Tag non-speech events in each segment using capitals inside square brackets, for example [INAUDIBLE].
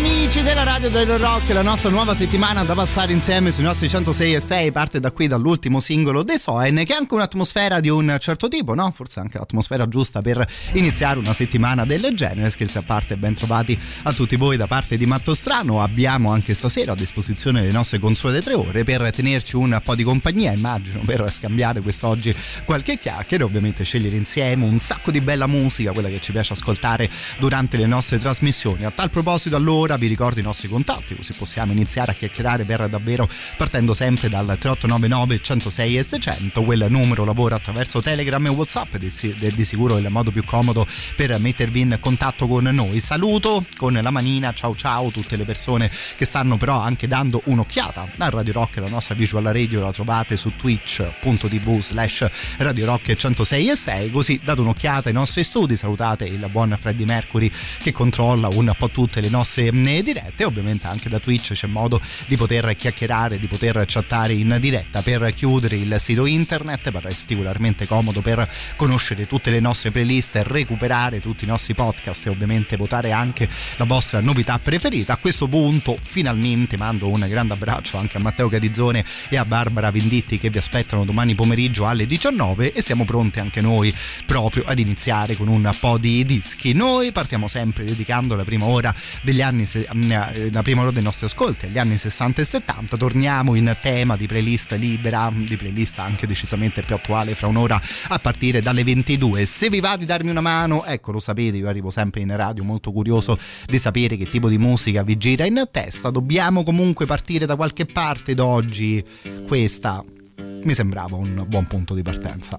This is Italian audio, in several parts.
Amici della radio del rock, la nostra nuova settimana da passare insieme sui nostri 106 e 6 parte da qui dall'ultimo singolo dei Soen che è anche un'atmosfera di un certo tipo, no? Forse anche l'atmosfera giusta per iniziare una settimana del genere. Scherzi a parte, ben trovati a tutti voi da parte di Matto Strano. Abbiamo anche stasera a disposizione le nostre consuete tre ore per tenerci un po' di compagnia, immagino, per scambiare quest'oggi qualche chiacchiere, ovviamente scegliere insieme un sacco di bella musica, quella che ci piace ascoltare durante le nostre trasmissioni. A tal proposito, allora allora vi ricordo i nostri contatti così possiamo iniziare a chiacchierare per davvero partendo sempre dal 3899 106 e 600 quel numero lavora attraverso Telegram e Whatsapp ed è di sicuro il modo più comodo per mettervi in contatto con noi. Saluto con la manina ciao ciao tutte le persone che stanno però anche dando un'occhiata a Radio Rock la nostra visual radio la trovate su twitch.tv slash Radio Rock 106 e 6 così date un'occhiata ai nostri studi salutate il buon Freddy Mercury che controlla un po' tutte le nostre dirette ovviamente anche da Twitch c'è modo di poter chiacchierare, di poter chattare in diretta per chiudere il sito internet, particolarmente comodo per conoscere tutte le nostre playlist, recuperare tutti i nostri podcast e ovviamente votare anche la vostra novità preferita. A questo punto finalmente mando un grande abbraccio anche a Matteo Cadizzone e a Barbara Venditti che vi aspettano domani pomeriggio alle 19 e siamo pronti anche noi proprio ad iniziare con un po' di dischi. Noi partiamo sempre dedicando la prima ora degli anni anni, mm, eh, la prima ora dei nostri ascolti, agli anni 60 e 70. Torniamo in tema di playlist libera, di playlist anche decisamente più attuale fra un'ora a partire dalle 22. Se vi va di darmi una mano, ecco lo sapete, io arrivo sempre in radio molto curioso di sapere che tipo di musica vi gira in testa. Dobbiamo comunque partire da qualche parte d'oggi. Questa mi sembrava un buon punto di partenza.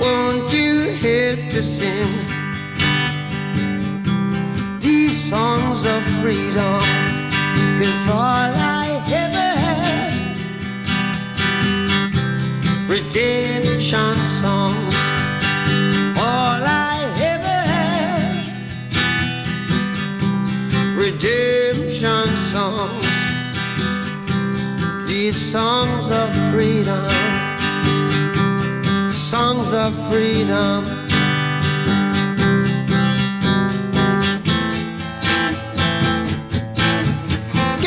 Won't you help to sing? These songs of freedom? Cause all I ever had, redemption songs, all I ever had, redemption songs, these songs of freedom songs of freedom.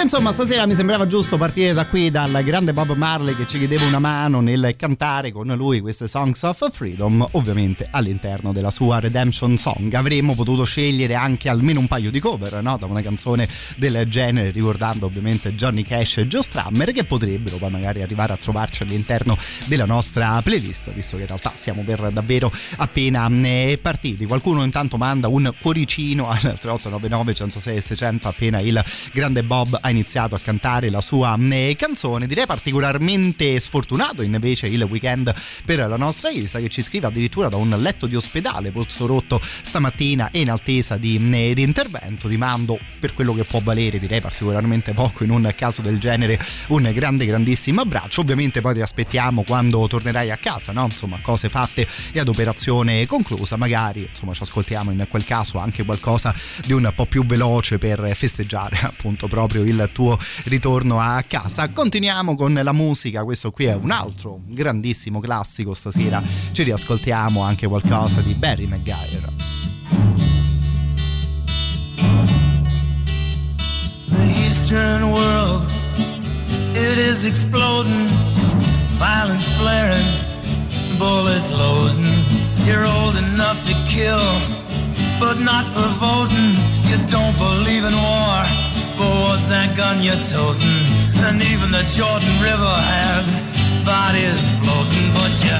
Insomma stasera mi sembrava giusto partire da qui dal grande Bob Marley che ci chiedeva una mano nel cantare con lui queste Songs of Freedom, ovviamente all'interno della sua Redemption Song. Avremmo potuto scegliere anche almeno un paio di cover no? da una canzone del genere, ricordando ovviamente Johnny Cash e Joe Strammer che potrebbero poi magari arrivare a trovarci all'interno della nostra playlist, visto che in realtà siamo per davvero appena eh, partiti. Qualcuno intanto manda un cuoricino al 3899 106 600 appena il grande Bob ha iniziato a cantare la sua eh, canzone. Direi particolarmente sfortunato invece il weekend per la nostra Ilsa che ci scrive addirittura da un letto di ospedale, polso rotto stamattina e in attesa di, eh, di intervento. Ti mando per quello che può valere, direi particolarmente poco in un caso del genere, un grande grandissimo abbraccio. Ovviamente poi ti aspettiamo quando tornerai a casa, no? Insomma, cose fatte e ad operazione conclusa. Magari insomma ci ascoltiamo in quel caso anche qualcosa di un po' più veloce per festeggiare [LAUGHS] appunto proprio il tuo ritorno a casa. Continuiamo con la musica, questo qui è un altro grandissimo classico stasera. Ci riascoltiamo anche qualcosa di Barry McGuire. Eastern world, it is exploding, violence flaring, bullets loading. You're old enough to kill, but not for voting. You don't believe in war What's that gun you're toting? And even the Jordan River has bodies floating. But you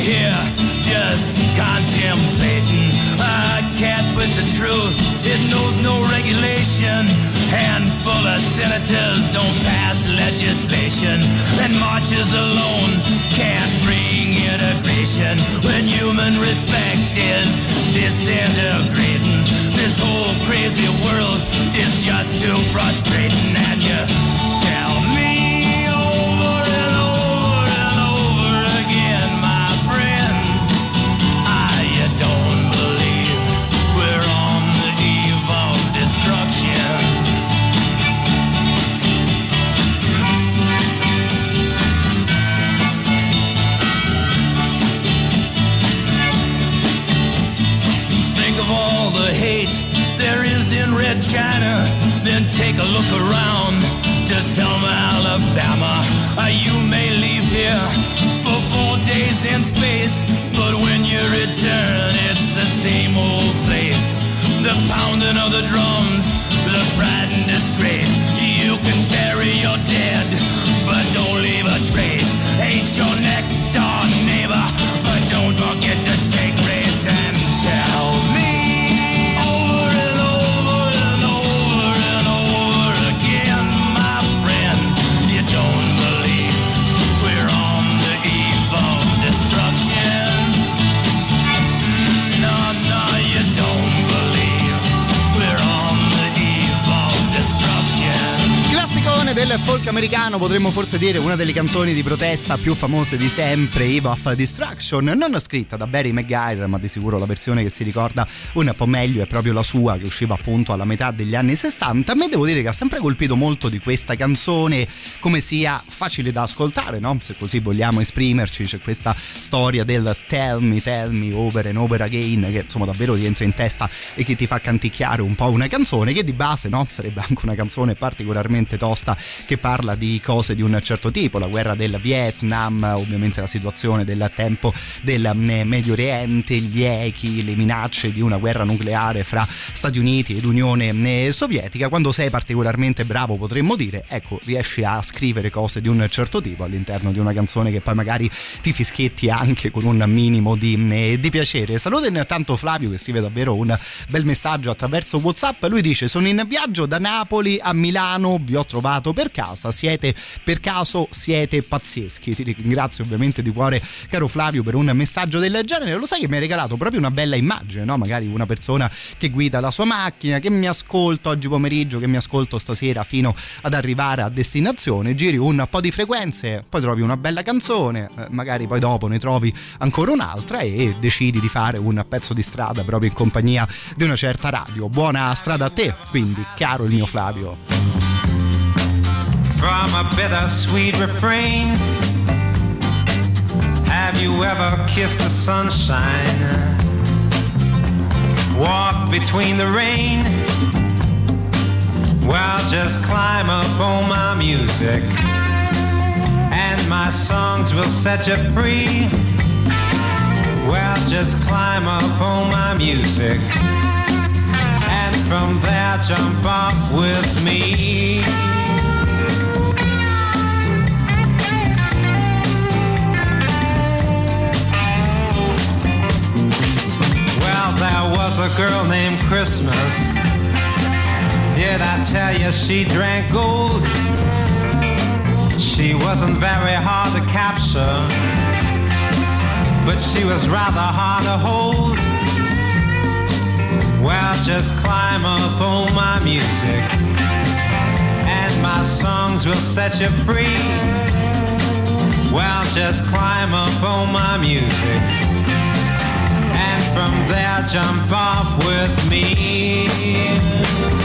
Here just contemplating. I can't twist the truth, it knows no regulation. Handful of senators don't pass legislation, and marches alone can't bring integration when human respect is disintegrating. This whole crazy world is just too frustrating, and you in Red China. Then take a look around to Selma, Alabama. Uh, you may leave here for four days in space, but when you return, it's the same old place. The pounding of the drums, the pride and disgrace. You can bury your dead, but don't leave a trace. Ain't your next del folk americano potremmo forse dire una delle canzoni di protesta più famose di sempre, Eve of Destruction, non scritta da Barry McGuire, ma di sicuro la versione che si ricorda un po' meglio è proprio la sua, che usciva appunto alla metà degli anni 60. A me devo dire che ha sempre colpito molto di questa canzone come sia facile da ascoltare, no? Se così vogliamo esprimerci, c'è questa storia del tell me, tell me over and over again, che insomma davvero ti entra in testa e che ti fa canticchiare un po' una canzone che di base, no? Sarebbe anche una canzone particolarmente tosta che parla di cose di un certo tipo, la guerra del Vietnam, ovviamente la situazione del tempo del eh, Medio Oriente, gli echi, le minacce di una guerra nucleare fra Stati Uniti ed Unione eh, Sovietica. Quando sei particolarmente bravo, potremmo dire, ecco, riesci a scrivere cose di un certo tipo all'interno di una canzone che poi magari ti fischietti anche con un minimo di, eh, di piacere. Saluto intanto Flavio che scrive davvero un bel messaggio attraverso WhatsApp. Lui dice: Sono in viaggio da Napoli a Milano, vi ho trovato per casa. Siete per caso siete pazzeschi. Ti ringrazio ovviamente di cuore, caro Flavio, per un messaggio del genere. Lo sai che mi hai regalato proprio una bella immagine, no? Magari una persona che guida la sua macchina, che mi ascolta oggi pomeriggio, che mi ascolto stasera fino ad arrivare a destinazione. Giri un po' di frequenze, poi trovi una bella canzone, eh, magari poi dopo ne trovi ancora un'altra e decidi di fare un pezzo di strada proprio in compagnia di una certa radio. Buona strada a te, quindi, caro il mio Flavio. From a bittersweet refrain. Have you ever kissed the sunshine? Walk between the rain. Well, just climb up on my music, and my songs will set you free. Well, just climb up on my music, and from there jump off with me. There was a girl named Christmas. Did I tell you she drank gold? She wasn't very hard to capture, but she was rather hard to hold. Well, just climb up on my music, and my songs will set you free. Well, just climb up on my music from there, jump off with me.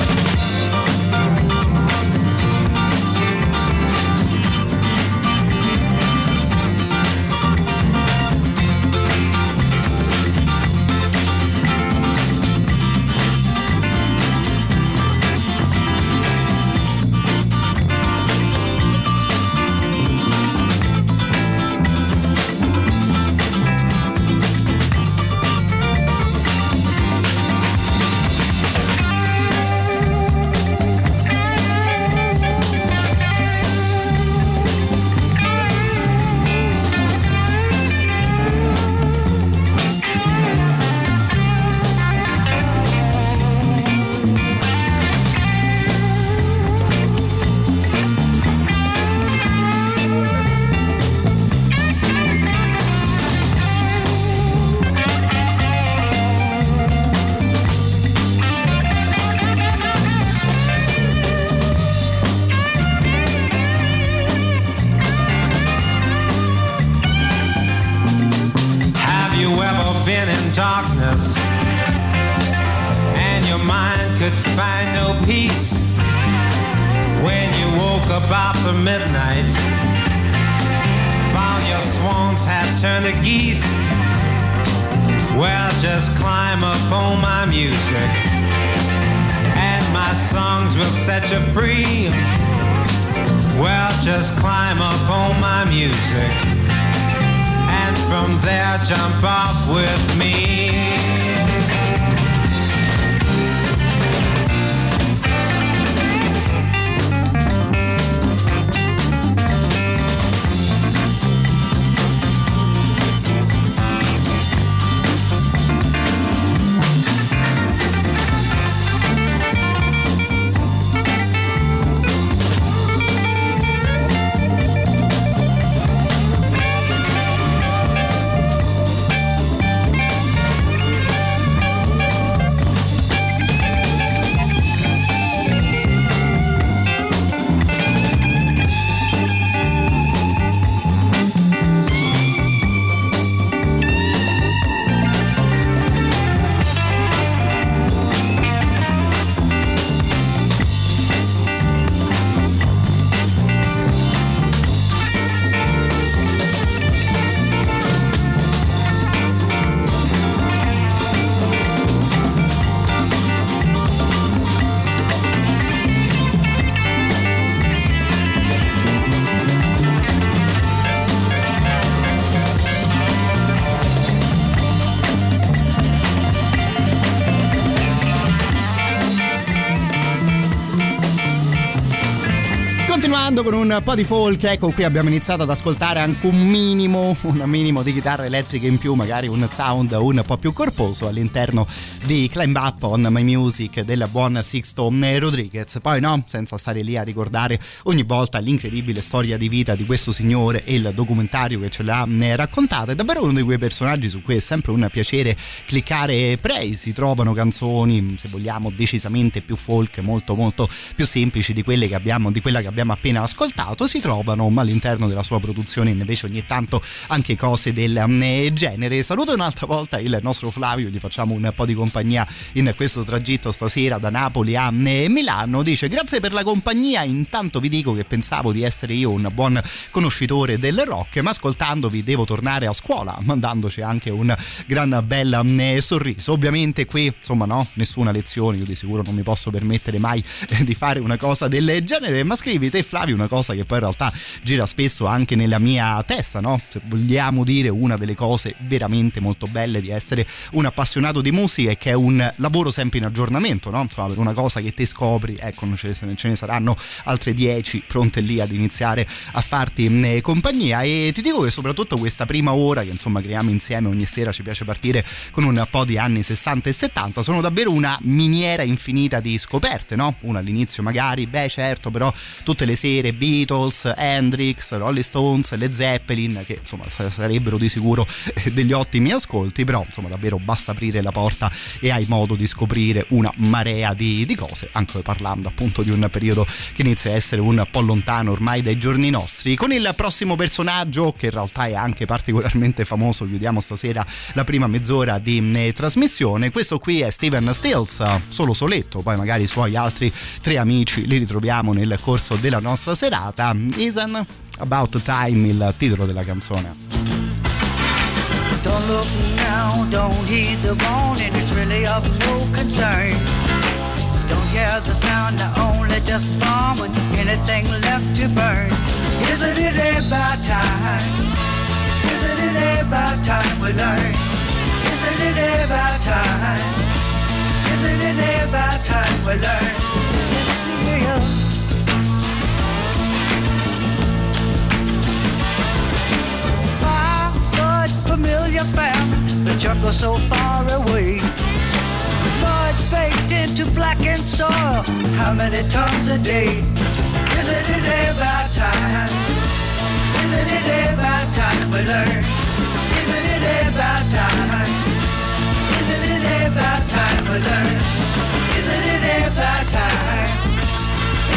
darkness and your mind could find no peace. When you woke up after midnight found your swans had turned to geese. Well just climb up on my music and my songs will set you free. Well just climb up on my music from there, jump off with me. Un po' di folk, ecco qui abbiamo iniziato ad ascoltare anche un minimo, un minimo di chitarra elettrica in più, magari un sound un po' più corposo all'interno di Climb Up on My Music del buon Sixto Rodriguez. Poi no, senza stare lì a ricordare ogni volta l'incredibile storia di vita di questo signore e il documentario che ce l'ha raccontata. È davvero uno di quei personaggi su cui è sempre un piacere cliccare play. Si trovano canzoni, se vogliamo, decisamente più folk, molto molto più semplici di quelle che abbiamo, di quella che abbiamo appena ascoltato. Si trovano all'interno della sua produzione invece ogni tanto anche cose del mm, genere. Saluto un'altra volta il nostro Flavio, gli facciamo un po' di compagnia in questo tragitto stasera da Napoli a mm, Milano. Dice grazie per la compagnia, intanto vi dico che pensavo di essere io un buon conoscitore del rock, ma ascoltandovi devo tornare a scuola, [LAUGHS] mandandoci anche un gran bel mm, sorriso. Ovviamente qui, insomma, no, nessuna lezione, io di sicuro non mi posso permettere mai eh, di fare una cosa del genere, ma scrivi te Flavio una cosa che poi in realtà gira spesso anche nella mia testa, no? Se vogliamo dire una delle cose veramente molto belle di essere un appassionato di musica è che è un lavoro sempre in aggiornamento, no? Insomma, per una cosa che te scopri, ecco, ce ne saranno altre dieci pronte lì ad iniziare a farti mm, compagnia e ti dico che soprattutto questa prima ora che insomma creiamo insieme ogni sera ci piace partire con un po' di anni 60 e 70 sono davvero una miniera infinita di scoperte, no? Una all'inizio magari, beh certo, però tutte le sere Beatles, Hendrix, Rolling Stones, le Zeppelin che insomma sarebbero di sicuro eh, degli ottimi ascolti, però insomma davvero basta aprire la porta e hai modo di scoprire una marea di, di cose, anche parlando appunto di un periodo che inizia a essere un po' lontano ormai dai giorni nostri. Con il prossimo personaggio, che in realtà è anche particolarmente famoso, chiudiamo stasera la prima mezz'ora di eh, trasmissione. Questo qui è Steven Stills, solo soletto, poi magari i suoi altri tre amici li ritroviamo nel corso della nostra serata. Isn't About Time, il titolo della canzone. Don't look now, don't heed the warning, it's really of no concern. Don't hear the sound, only just bomb with anything left to burn. Isn't it about time? Isn't it about time we learn? Isn't it about time? Isn't it about time we learn? Familiar family, the jungle so far away. Mud baked into blackened soil, how many tons a day? Isn't it about time? Isn't it about time we learn? Isn't it about time? Isn't it about time we learn? Isn't it about time?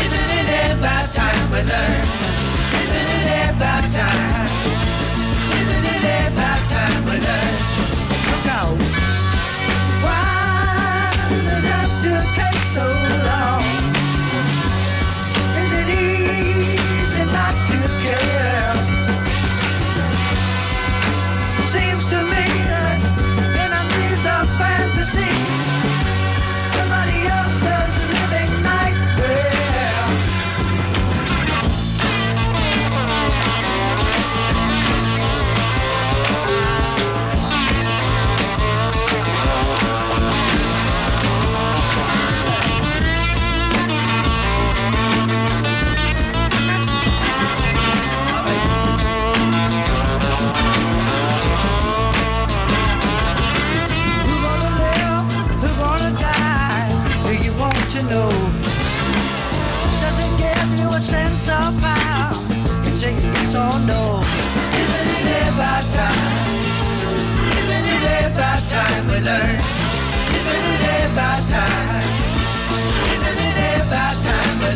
Isn't it about time we learn? Isn't it about time?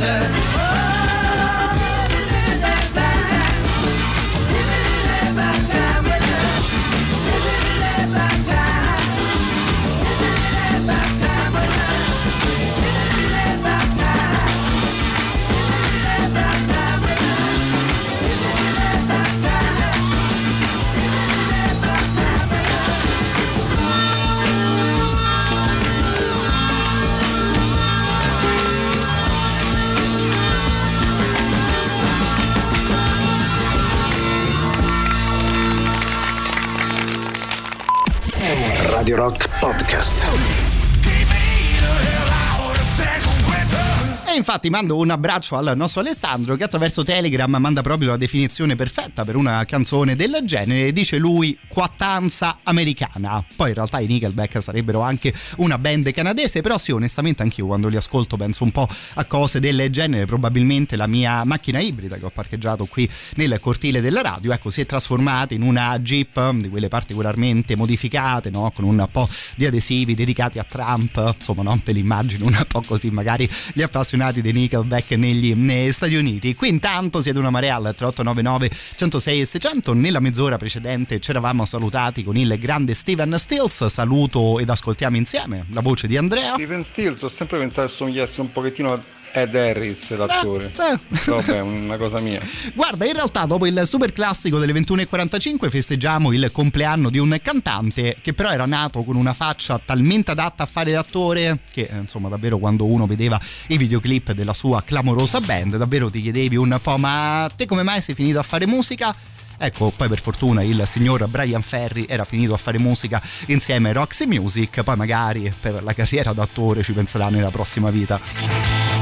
Time Rock Podcast. Infatti mando un abbraccio al nostro Alessandro che attraverso Telegram manda proprio la definizione perfetta per una canzone del genere. Dice lui quattanza americana. Poi in realtà i Nickelback sarebbero anche una band canadese, però sì, onestamente anch'io quando li ascolto penso un po' a cose del genere. Probabilmente la mia macchina ibrida che ho parcheggiato qui nel cortile della radio, ecco, si è trasformata in una Jeep di quelle particolarmente modificate, no? Con un po' di adesivi dedicati a Trump, insomma, no? Te l'immagino un po' così, magari gli appassionati dei Nickelback negli, negli Stati Uniti. Qui intanto siete una marea al 3899 106 e 600. Nella mezz'ora precedente ci eravamo salutati con il grande Steven Stills. Saluto ed ascoltiamo insieme la voce di Andrea. Steven Stills, ho sempre pensato che somigliasse un pochettino a Ed Harris, l'attore. Eh, eh. Vabbè, una cosa mia. Guarda, in realtà dopo il super classico delle 21.45 festeggiamo il compleanno di un cantante che però era nato con una faccia talmente adatta a fare l'attore che eh, insomma davvero quando uno vedeva i videoclip della sua clamorosa band davvero ti chiedevi un po' ma te come mai sei finito a fare musica? Ecco, poi per fortuna il signor Brian Ferry era finito a fare musica insieme a Roxy Music, poi magari per la carriera d'attore ci penserà nella prossima vita.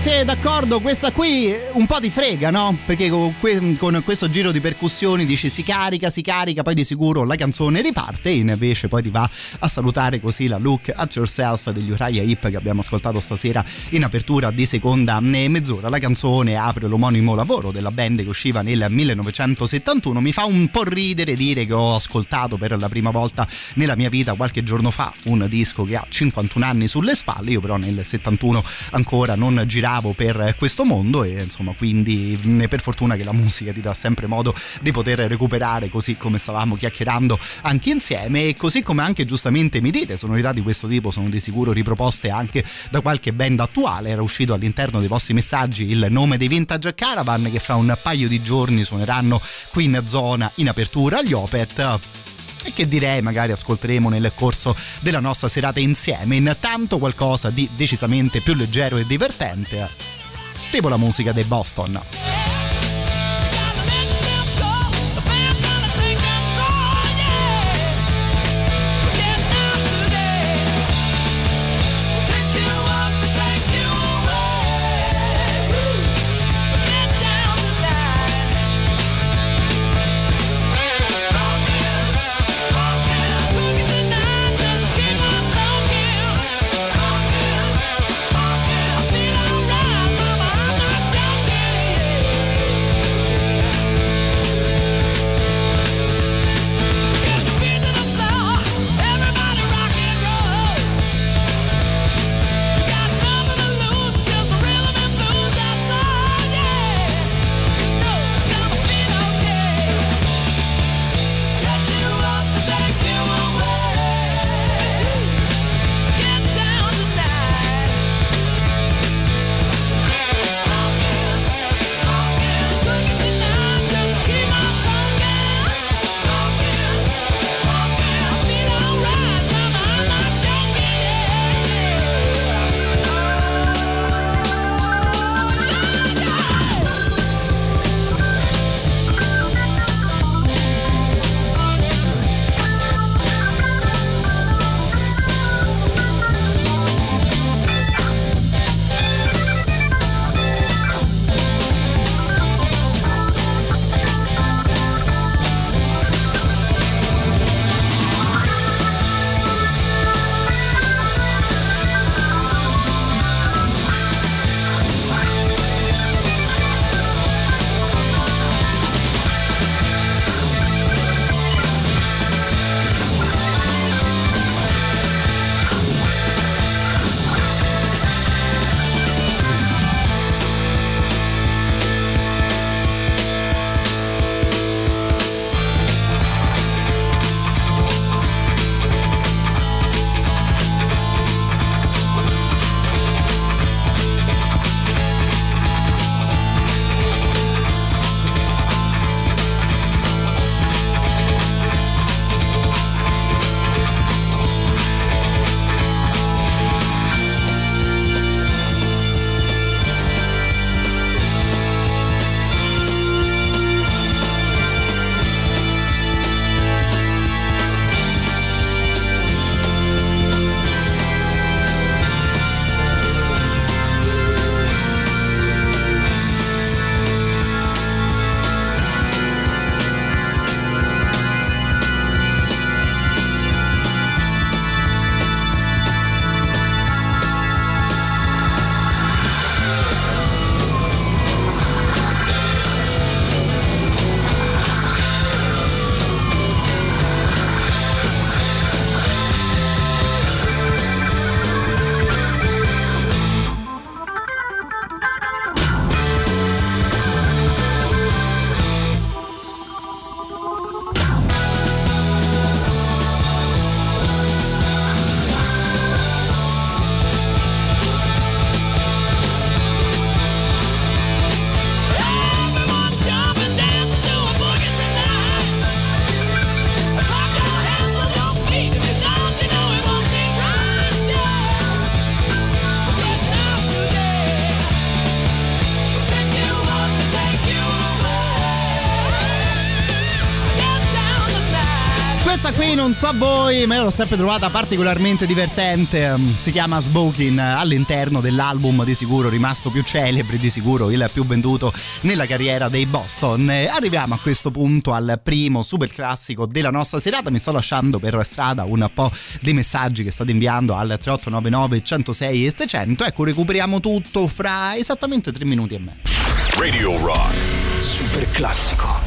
Siete d'accordo, questa qui un po' di frega, no? Perché con, que- con, questo giro di percussioni dici si carica, si carica, poi di sicuro la canzone riparte e invece poi ti va a salutare così la Look at Yourself degli Uriah Hip che abbiamo ascoltato stasera in apertura di seconda mezz'ora. La canzone apre l'omonimo lavoro della band che usciva nel 1971. Mi fa un po' ridere dire che ho ascoltato per la prima volta nella mia vita qualche giorno fa un disco che ha 51 anni sulle spalle, io però nel 71 ancora non giravo per questo mondo e insomma quindi per fortuna che la musica ti dà sempre modo di poter recuperare così come stavamo chiacchierando anche insieme. E così come anche giustamente mi dite sonorità di questo tipo sono di sicuro riproposte anche da qualche band attuale. Era uscito all'interno dei vostri messaggi il nome dei Vintage Caravan che fra un paio di giorni suoneranno qui in zona in apertura agli Opet e che direi magari ascolteremo nel corso della nostra serata insieme. Intanto qualcosa di decisamente più leggero e divertente, tipo la musica dei Boston. So voi, ma io l'ho sempre trovata particolarmente divertente. Si chiama Smoking all'interno dell'album di sicuro rimasto più celebre, di sicuro il più venduto nella carriera dei Boston. Arriviamo a questo punto al primo super classico della nostra serata. Mi sto lasciando per strada un po' dei messaggi che state inviando al 3899 106 e 700. Ecco, recuperiamo tutto fra esattamente 3 minuti e mezzo. Radio Rock. Super classico.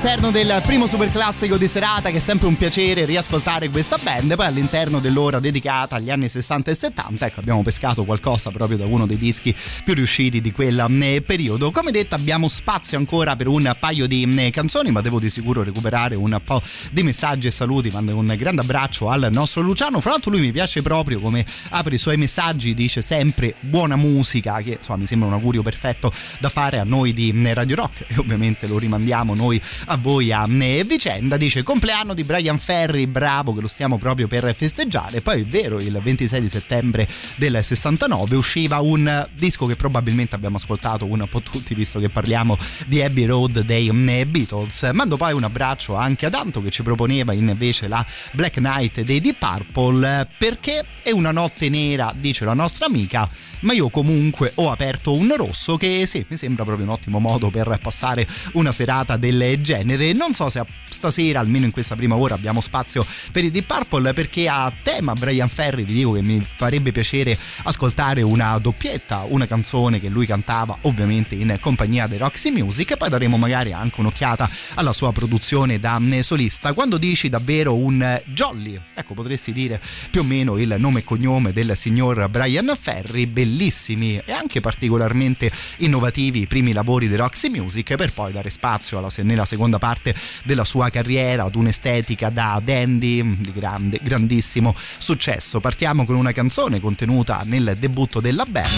All'interno del primo super classico di serata che è sempre un piacere riascoltare questa band poi all'interno dell'ora dedicata agli anni 60 e 70 ecco abbiamo pescato qualcosa proprio da uno dei dischi più riusciti di quel eh, periodo. Come detto abbiamo spazio ancora per un paio di eh, canzoni ma devo di sicuro recuperare un po' di messaggi e saluti. Mando un grande abbraccio al nostro Luciano. Fra l'altro lui mi piace proprio come apre i suoi messaggi dice sempre buona musica che insomma mi sembra un augurio perfetto da fare a noi di eh, Radio Rock. E ovviamente lo rimandiamo noi a voi a vicenda dice compleanno di Brian Ferry bravo che lo stiamo proprio per festeggiare. Poi è vero il 26 di settembre del 69 usciva un disco che probabilmente abbiamo ascoltato un po' tutti visto che parliamo di Abbey Road dei Beatles. Mando poi un abbraccio anche ad Anto che ci proponeva invece la Black Knight dei Deep Purple perché è una notte nera dice la nostra amica ma io comunque ho aperto un rosso che sì mi sembra proprio un ottimo modo per passare una serata del genere. Non so se stasera, almeno in questa prima ora, abbiamo spazio per i Deep Purple perché a tema Brian Ferry vi dico che mi farebbe piacere ascoltare una doppietta, una canzone che lui cantava ovviamente in compagnia dei Roxy Music e poi daremo magari anche un'occhiata alla sua produzione da solista. Quando dici davvero un jolly, ecco potresti dire più o meno il nome e cognome del signor Brian Ferry, bellissimi e anche particolarmente innovativi i primi lavori di Roxy Music per poi dare spazio alla, nella seconda parte della sua carriera ad un'estetica da dandy di grande, grandissimo successo. Partiamo con una canzone contenuta nel debutto della band.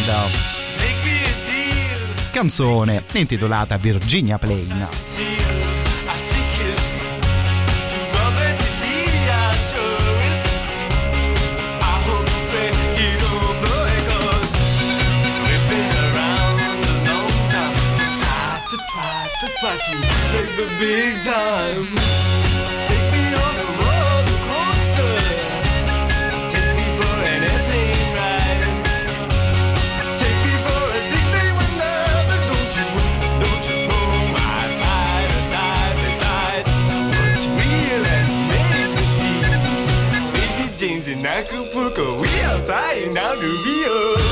Canzone intitolata Virginia Plain. Make the big time. Take me on a. Take me for anything right. Take me for a six-day wonder. Don't you, don't you pull my ride side by side. What's real and make believe? Baby James Acapulco, we are flying down to Rio.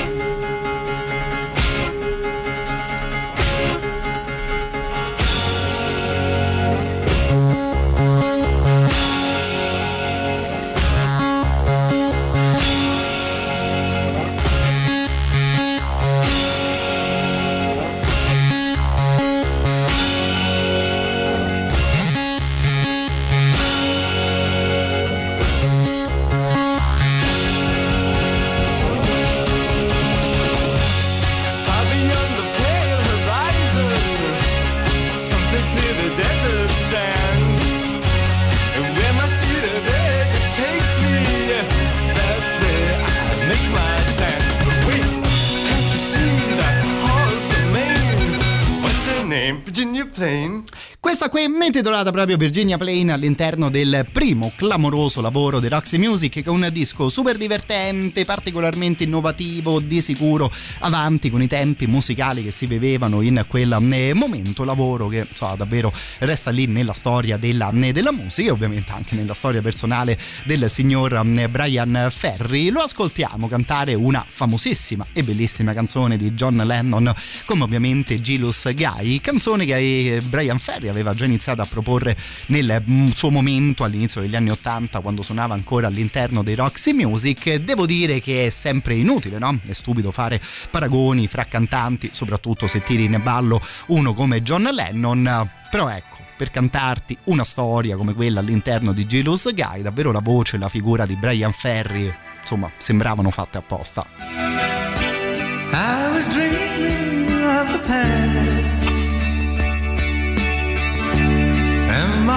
intitolata proprio Virginia Plain all'interno del primo clamoroso lavoro di Roxy Music è un disco super divertente, particolarmente innovativo, di sicuro avanti con i tempi musicali che si vivevano in quel eh, momento, lavoro che so, davvero resta lì nella storia della, eh, della musica e ovviamente anche nella storia personale del signor eh, Brian Ferry. Lo ascoltiamo cantare una famosissima e bellissima canzone di John Lennon come ovviamente Gilus Guy, canzone che Brian Ferry aveva già iniziato a proporre nel mm, suo momento all'inizio degli anni 80 quando suonava ancora all'interno dei Roxy Music. Devo dire che è sempre inutile, no? È stupido fare paragoni fra cantanti, soprattutto se tiri in ballo uno come John Lennon, però ecco, per cantarti una storia come quella all'interno di Gilus Guy, davvero la voce e la figura di Brian Ferry, insomma, sembravano fatte apposta. I was dreaming of the past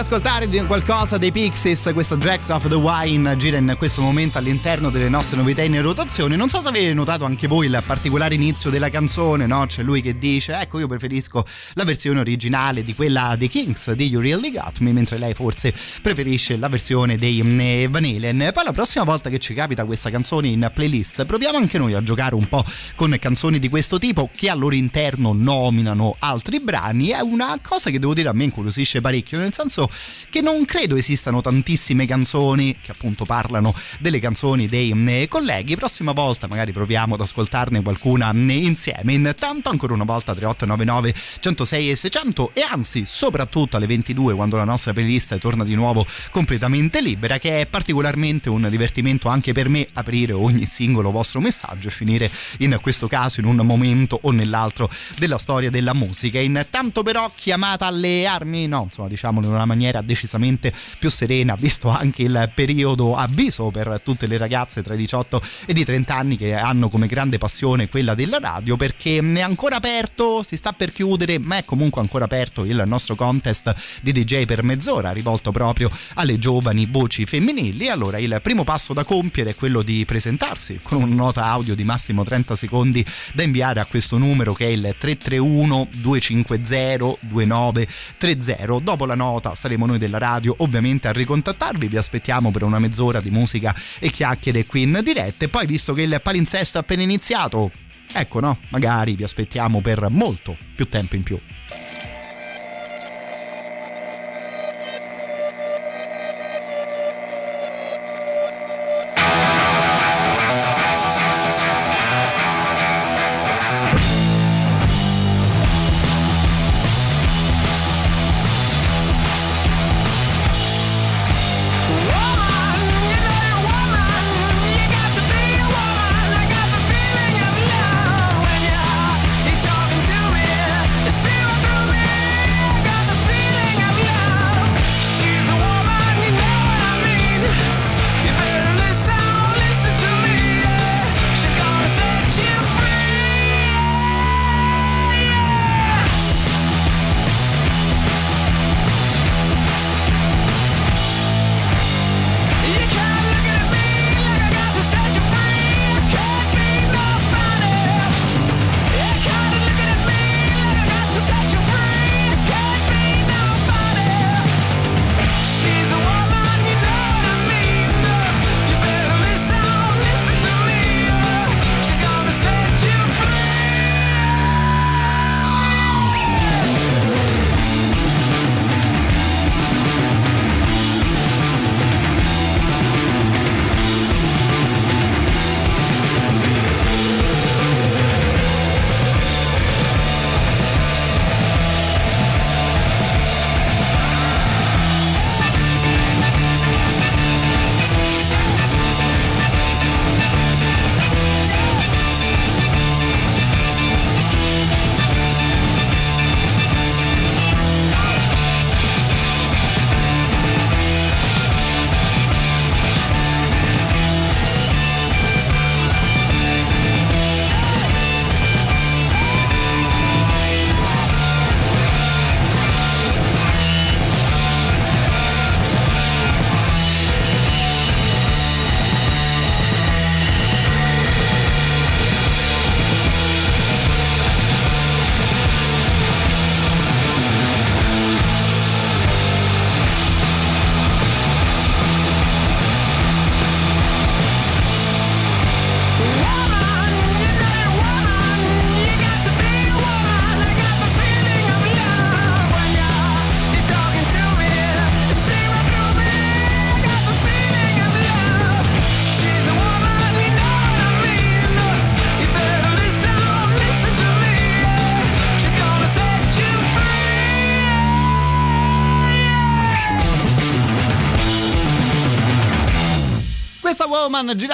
riascoltare qualcosa dei Pixies, questo Jacks of the Wine gira in questo momento all'interno delle nostre novità in rotazione. Non so se avete notato anche voi il particolare inizio della canzone, no? C'è lui che dice, ecco io preferisco la versione originale di quella dei Kings di You Really Got Me, mentre lei forse preferisce la versione dei eh, Van. Poi la prossima volta che ci capita questa canzone in playlist, proviamo anche noi a giocare un po' con canzoni di questo tipo che al loro interno nominano altri brani. È una cosa che devo dire a me incuriosisce parecchio, nel senso che non credo esistano tantissime canzoni che appunto parlano delle canzoni dei eh, colleghi. Prossima volta magari proviamo ad ascoltarne qualcuna eh, insieme. Intanto ancora una volta 3899 106 e 600 e anzi soprattutto alle 22 quando la nostra playlist torna di nuovo completamente libera che è particolarmente un divertimento anche per me aprire ogni singolo vostro messaggio e finire in questo caso in un momento o nell'altro della storia della musica. Intanto però chiamata alle armi, no, insomma diciamolo in una maniera decisamente più serena, visto anche il periodo avviso per tutte le ragazze tra i 18 e i 30 anni che hanno come grande passione quella della radio, perché è ancora aperto, si sta per chiudere, ma è comunque ancora aperto il nostro contest di DJ per mezz'ora, rivolto proprio alle giovani voci femminili. Allora il primo passo da compiere è quello di presentarsi con una nota audio di massimo 30 secondi da inviare a questo numero che è il 331 250 2930. Dopo la nota saremo noi della radio ovviamente a ricontattarvi, vi aspettiamo per una mezz'ora di musica e chiacchiere qui in diretta. E poi visto che il palinsesto è appena iniziato, ecco no, magari vi aspettiamo per molto più tempo in più.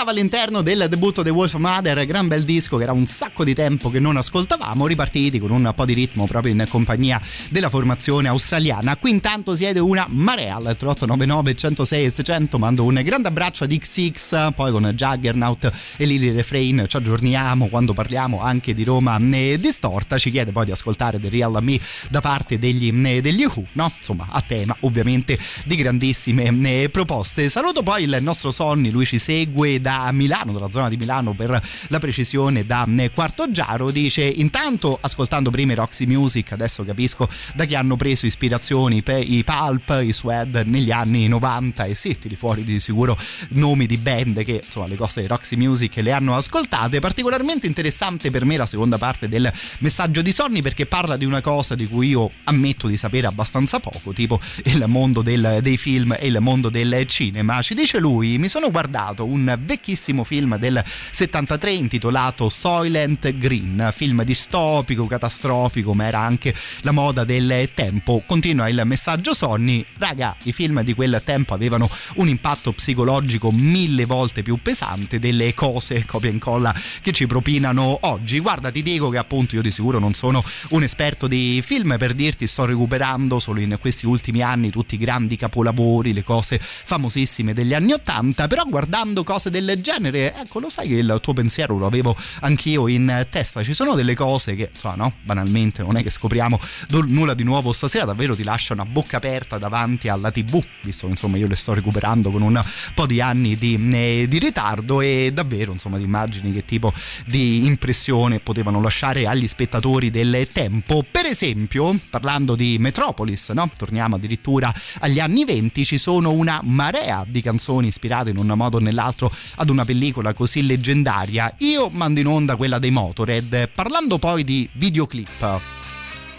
Girava all'interno del debutto dei Wolf Mother, gran bel disco che era un sacco di tempo che non ascoltavamo, ripartiti con un po' di ritmo proprio in compagnia della formazione australiana. Qui intanto siete una marea al 3899 106 e 600, mando un grande abbraccio ad XX, poi con Juggernaut e Lily Refrain ci aggiorniamo quando parliamo anche di Roma eh, distorta, ci chiede poi di ascoltare The Real Me da parte degli, eh, degli Who, no? Insomma, a tema ovviamente di grandissime eh, proposte. Saluto poi il nostro Sonny, lui ci segue da Milano, dalla zona di Milano per la precisione da eh, Quarto Giaro, dice intanto ascoltando prima i Roxy Music, adesso capisco da chi hanno preso ispirazioni per i Pulp, i Swed negli anni 90 e sì, tiri fuori di sicuro nomi di band che insomma le cose di Roxy Music le hanno ascoltate. Particolarmente interessante per me la seconda parte del messaggio di Sonny perché parla di una cosa di cui io ammetto di sapere abbastanza poco, tipo il mondo del, dei film e il mondo del cinema. Ci dice lui, mi sono guardato un vecchissimo film del 73 intitolato Soylent Green, film distopico, catastrofico, ma era anche la moda del tempo. Continua il messaggio Sonny, raga, i film di quel tempo avevano un impatto psicologico mille volte più pesante delle cose copia e incolla che ci propinano oggi. Guarda, ti dico che appunto io di sicuro non sono un esperto di film, per dirti sto recuperando solo in questi ultimi anni tutti i grandi capolavori, le cose famosissime degli anni Ottanta, però guardando cose del genere, ecco, lo sai che il tuo pensiero lo avevo anch'io in testa, ci sono delle cose che, insomma, no, banalmente non è che scopriamo nulla di nuovo stasera, davvero ti lasciano a bocca aperta davanti alla tv, visto che insomma io le sto recuperando con un po' di anni di, eh, di ritardo e davvero insomma ti immagini che tipo di impressione potevano lasciare agli spettatori del tempo. Per esempio, parlando di Metropolis, no? torniamo addirittura agli anni 20, ci sono una marea di canzoni ispirate in un modo o nell'altro ad una pellicola così leggendaria. Io mando in onda quella dei Motorhead, parlando poi di videoclip,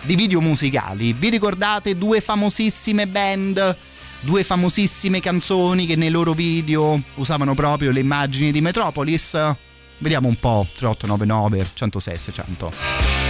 di video musicali. Vi ricordate due famosissime band? Due famosissime canzoni che nei loro video usavano proprio le immagini di Metropolis? Vediamo un po', 3899 106 600.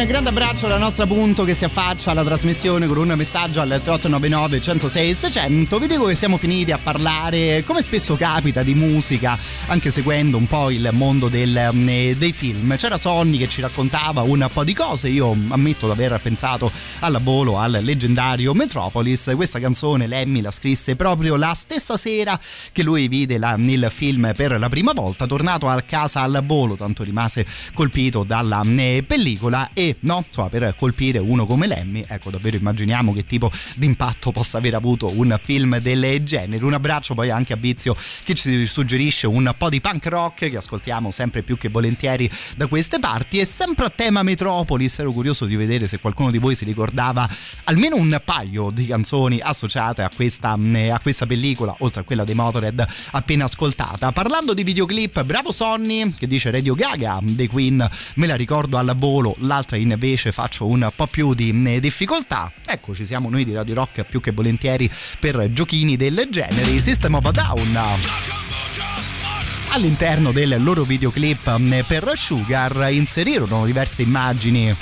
Un grande abbraccio alla nostra punto che si affaccia alla trasmissione con un messaggio al 3899 106 600. Vi dico che siamo finiti a parlare, come spesso capita, di musica, anche seguendo un po' il mondo del, eh, dei film. C'era Sonny che ci raccontava un po' di cose. Io ammetto di aver pensato alla volo al leggendario Metropolis. Questa canzone Lemmy la scrisse proprio la stessa sera che lui vide la, il film per la prima volta, tornato a casa al volo, tanto rimase colpito dalla eh, pellicola e no, insomma, per colpire uno come Lemmy, ecco davvero immaginiamo che tipo di impatto possa aver avuto un film del genere. Un abbraccio poi anche a Bizio che ci suggerisce un po' di punk rock che ascoltiamo sempre più che volentieri da queste parti e sempre a tema Metropolis, ero curioso di vedere se qualcuno di voi si ricordava almeno un paio di canzoni associate a questa, eh, a questa pellicola, oltre a quella dei Motorhead appena ascoltata. Parlando di videoclip, bravo Sonny che dice Radio Gaga dei Queen, me la ricordo al volo, l'altra invece faccio un po' più di difficoltà. Ecco, ci siamo noi di Radio Rock più che volentieri per giochini del genere. System of a Down all'interno del loro videoclip per Sugar inserirono diverse immagini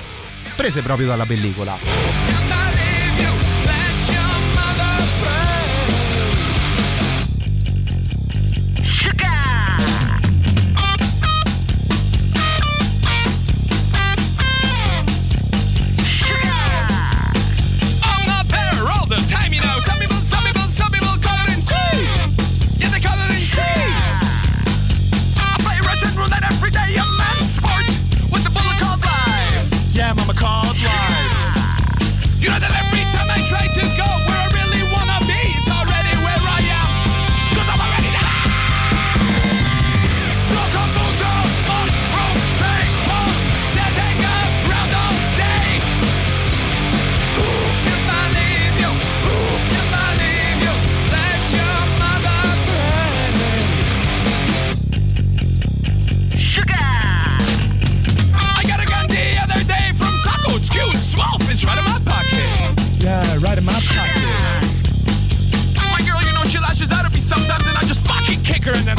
prese proprio dalla pellicola. Right in my pocket. My girl, you know she lashes out at me sometimes, and I just fucking kick her, and then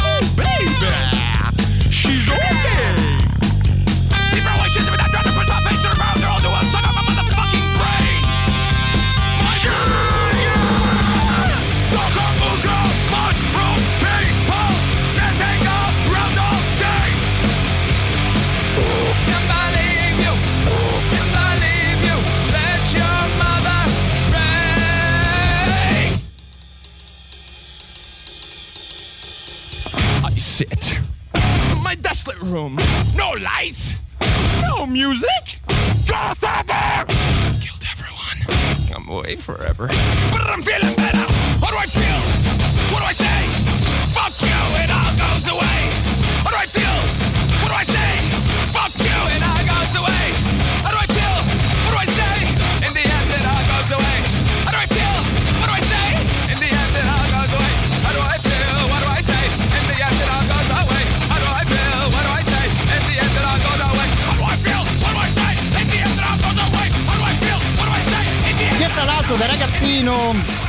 I sit. My desolate room. No lights. No music. Just ever. Killed everyone. I'm away forever. But I'm feeling better. How do I feel? What do I say? Fuck you, it all goes away. How do I feel? What do I say? Fuck you, it all goes away. L'altro da ragazzino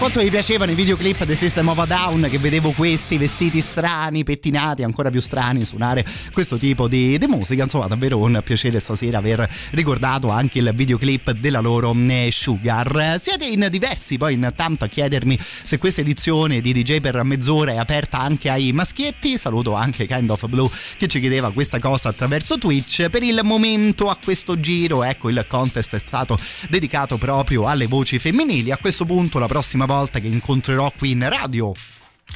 quanto mi piacevano i videoclip dei System of a Down che vedevo questi vestiti strani, pettinati, ancora più strani, suonare questo tipo di, di musica. Insomma, davvero un piacere stasera aver ricordato anche il videoclip della loro eh, Sugar. Siete in diversi poi intanto a chiedermi se questa edizione di DJ per mezz'ora è aperta anche ai maschietti. Saluto anche Kind of Blue che ci chiedeva questa cosa attraverso Twitch. Per il momento a questo giro, ecco, il contest è stato dedicato proprio alle voci femminili. A questo punto la prossima volta che incontrerò qui in radio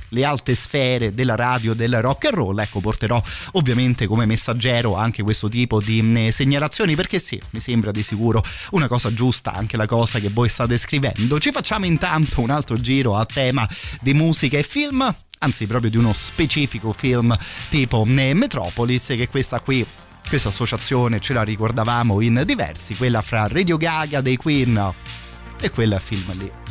le alte sfere della radio del rock and roll ecco porterò ovviamente come messaggero anche questo tipo di segnalazioni perché sì mi sembra di sicuro una cosa giusta anche la cosa che voi state scrivendo. Ci facciamo intanto un altro giro a tema di musica e film anzi proprio di uno specifico film tipo Metropolis che questa qui questa associazione ce la ricordavamo in diversi quella fra Radio Gaga dei Queen e quel film lì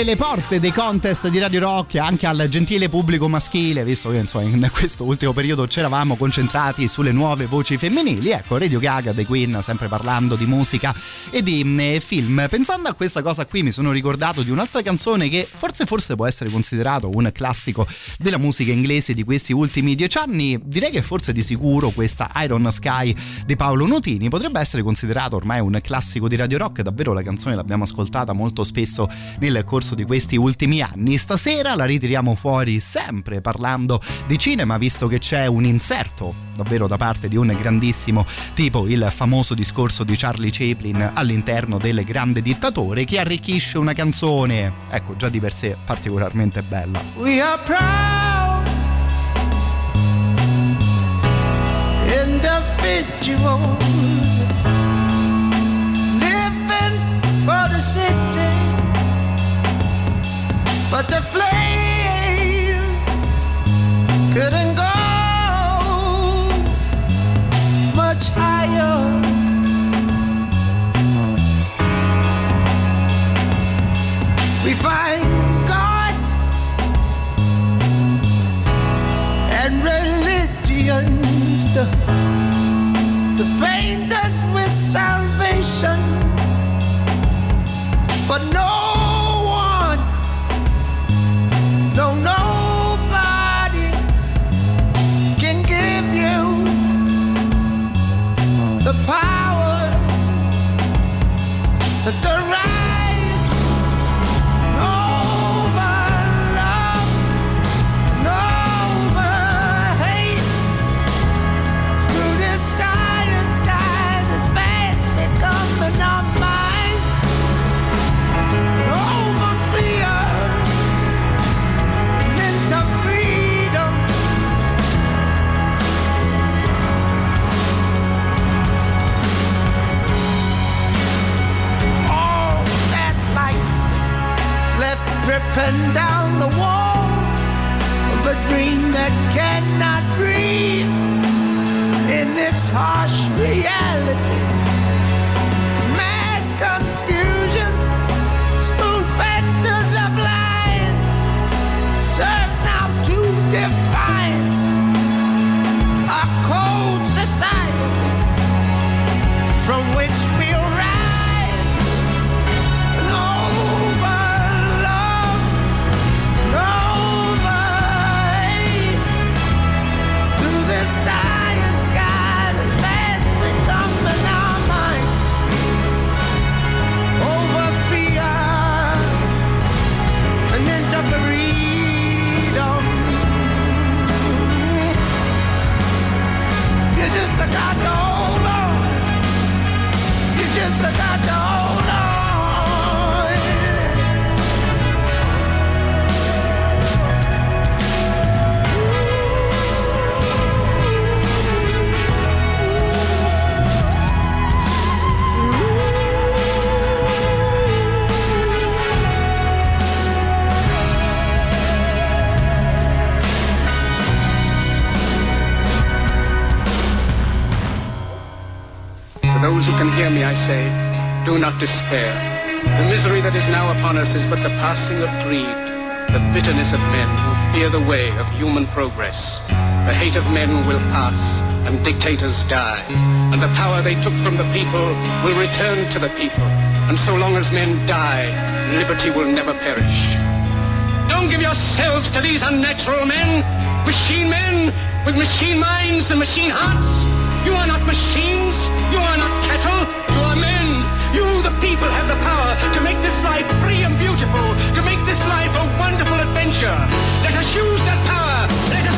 aprire le porte dei contest di Radio Rock anche al gentile pubblico maschile, visto che insomma, in questo ultimo periodo ci eravamo concentrati sulle nuove voci femminili, ecco Radio Gaga dei Queen, sempre parlando di musica e di eh, film. Pensando a questa cosa qui mi sono ricordato di un'altra canzone che forse forse può essere considerato un classico della musica inglese di questi ultimi dieci anni. Direi che forse di sicuro questa Iron Sky di Paolo Nutini potrebbe essere considerato ormai un classico di Radio Rock, davvero la canzone l'abbiamo ascoltata molto spesso nel corso di questi ultimi anni. Stasera la ritiriamo fuori sempre parlando di cinema, visto che c'è un inserto davvero da parte di un grandissimo tipo, il famoso discorso di Charlie Chaplin all'interno del grande dittatore che arricchisce una canzone, ecco già di per sé particolarmente bella. We are proud individuals living for the city, but the flames passing of greed, the bitterness of men who fear the way of human progress. The hate of men will pass, and dictators die, and the power they took from the people will return to the people. And so long as men die, liberty will never perish. Don't give yourselves to these unnatural men, machine men with machine minds and machine hearts. You are not machines. You are not cattle. You are men. You, the people, have the power to make this life free and beautiful, to make this life a wonderful adventure. Let us use that power.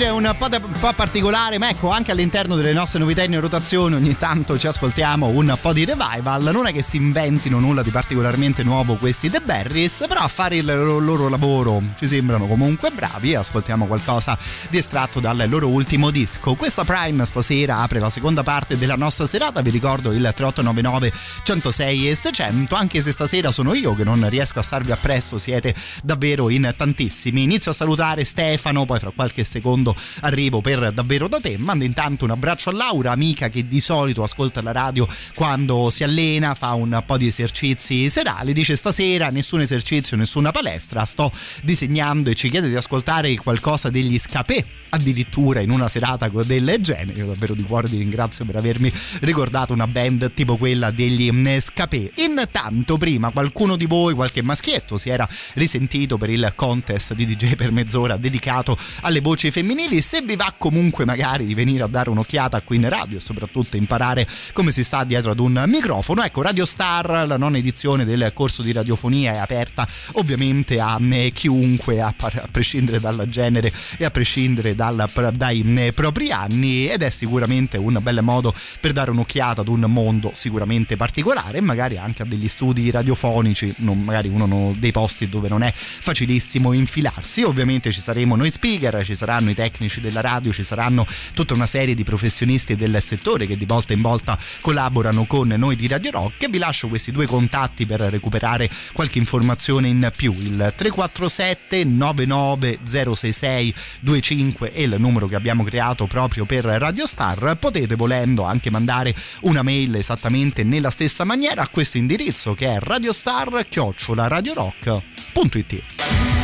Dire un po', po' particolare, ma ecco, anche all'interno delle nostre novità in rotazione ogni tanto ci ascoltiamo un po' di revival. Non è che si inventino nulla di particolarmente nuovo questi The Berries, però a fare il loro, loro lavoro ci sembrano comunque bravi e ascoltiamo qualcosa di estratto dal loro ultimo disco. Questa Prime stasera apre la seconda parte della nostra serata, vi ricordo il 3899 106 e 600, anche se stasera sono io che non riesco a starvi appresso, siete davvero in tantissimi. Inizio a salutare Stefano, poi fra qualche secondo arrivo per davvero da te. Mando intanto un abbraccio a Laura, amica che di solito ascolta la radio quando si allena, fa un po' di esercizi serali. Dice stasera nessun esercizio, nessuna palestra, sto disegnando e ci chiede di ascoltare qualcosa degli scapè, addirittura in una serata del genere. Io davvero di cuore ti ringrazio per avermi ricordato una band tipo quella degli mm, scapè. Intanto prima qualcuno di voi, qualche maschietto, si era risentito per il contest di DJ per mezz'ora dedicato alle voci femminili. Se vi va comunque magari di venire a dare un'occhiata qui in radio e soprattutto imparare come si sta dietro ad un microfono, ecco Radio Star, la nona edizione del corso di radiofonia è aperta ovviamente a eh, chiunque, a, prescindere dal genere e a prescindere dal- dai eh, propri anni ed è sicuramente un bel modo per dare un'occhiata ad un mondo sicuramente particolare magari anche a degli studi radiofonici, non- magari uno no- dei posti dove non è facilissimo infilarsi. Ovviamente ci saremo noi speaker, ci saranno i tecnici della radio, ci saranno tutta una serie di professionisti del settore che di volta in volta collaborano con noi di Radio Rock e vi lascio questi due contatti per recuperare qualche informazione in più. Il 347 99066 25 è il numero che abbiamo creato proprio per Radio Star. Potete volendo anche mandare una mail esattamente nella stessa maniera a questo indirizzo che è radiostar-radiorock.it.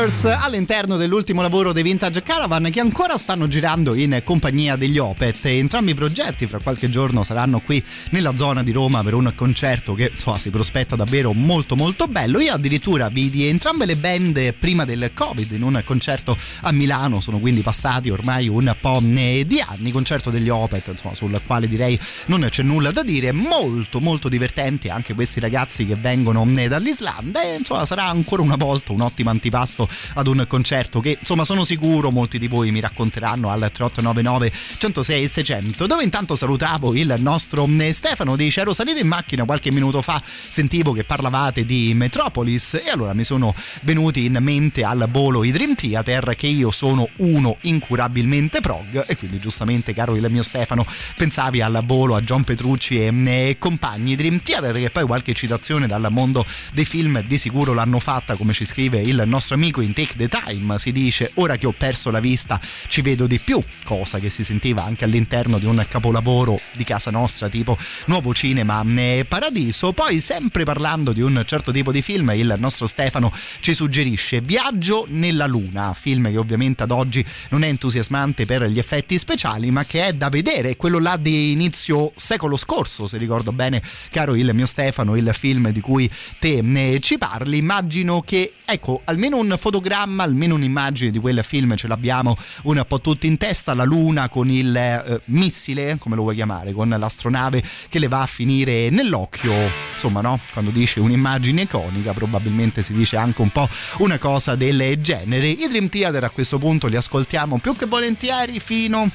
Lord. All'interno dell'ultimo lavoro dei Vintage Caravan che ancora stanno girando in compagnia degli Opet. Entrambi i progetti fra qualche giorno saranno qui nella zona di Roma per un concerto che insomma, si prospetta davvero molto molto bello. Io addirittura vidi entrambe le band prima del Covid in un concerto a Milano, sono quindi passati ormai un po' di anni, concerto degli Opet, insomma, sul quale direi non c'è nulla da dire, molto molto divertenti anche questi ragazzi che vengono dall'Islanda e insomma sarà ancora una volta un ottimo antipasto ad un concerto che insomma sono sicuro molti di voi mi racconteranno al 3899 106 600 dove intanto salutavo il nostro Stefano dice ero salito in macchina. Qualche minuto fa sentivo che parlavate di Metropolis e allora mi sono venuti in mente al volo i Dream Theater che io sono uno incurabilmente prog e quindi giustamente caro il mio Stefano pensavi al volo a John Petrucci e compagni Dream Theater che poi qualche citazione dal mondo dei film di sicuro l'hanno fatta come ci scrive il nostro amico in Take the Time si dice ora che ho perso la vista ci vedo di più cosa che si sentiva anche all'interno di un capolavoro di casa nostra tipo Nuovo Cinema Paradiso. Poi sempre parlando di un certo tipo di film il nostro Stefano ci suggerisce Viaggio nella Luna film che ovviamente ad oggi non è entusiasmante per gli effetti speciali ma che è da vedere quello là di inizio secolo scorso se ricordo bene caro il mio Stefano il film di cui te ne ci parli. Immagino che ecco almeno un fotogramma, almeno un'immagine di quel film ce l'abbiamo un po' tutti in testa, la luna con il eh, missile, come lo vuoi chiamare, con l'astronave che le va a finire nell'occhio, insomma no, quando dice un'immagine iconica probabilmente si dice anche un po' una cosa del genere. I Dream Theater a questo punto li ascoltiamo più che volentieri fino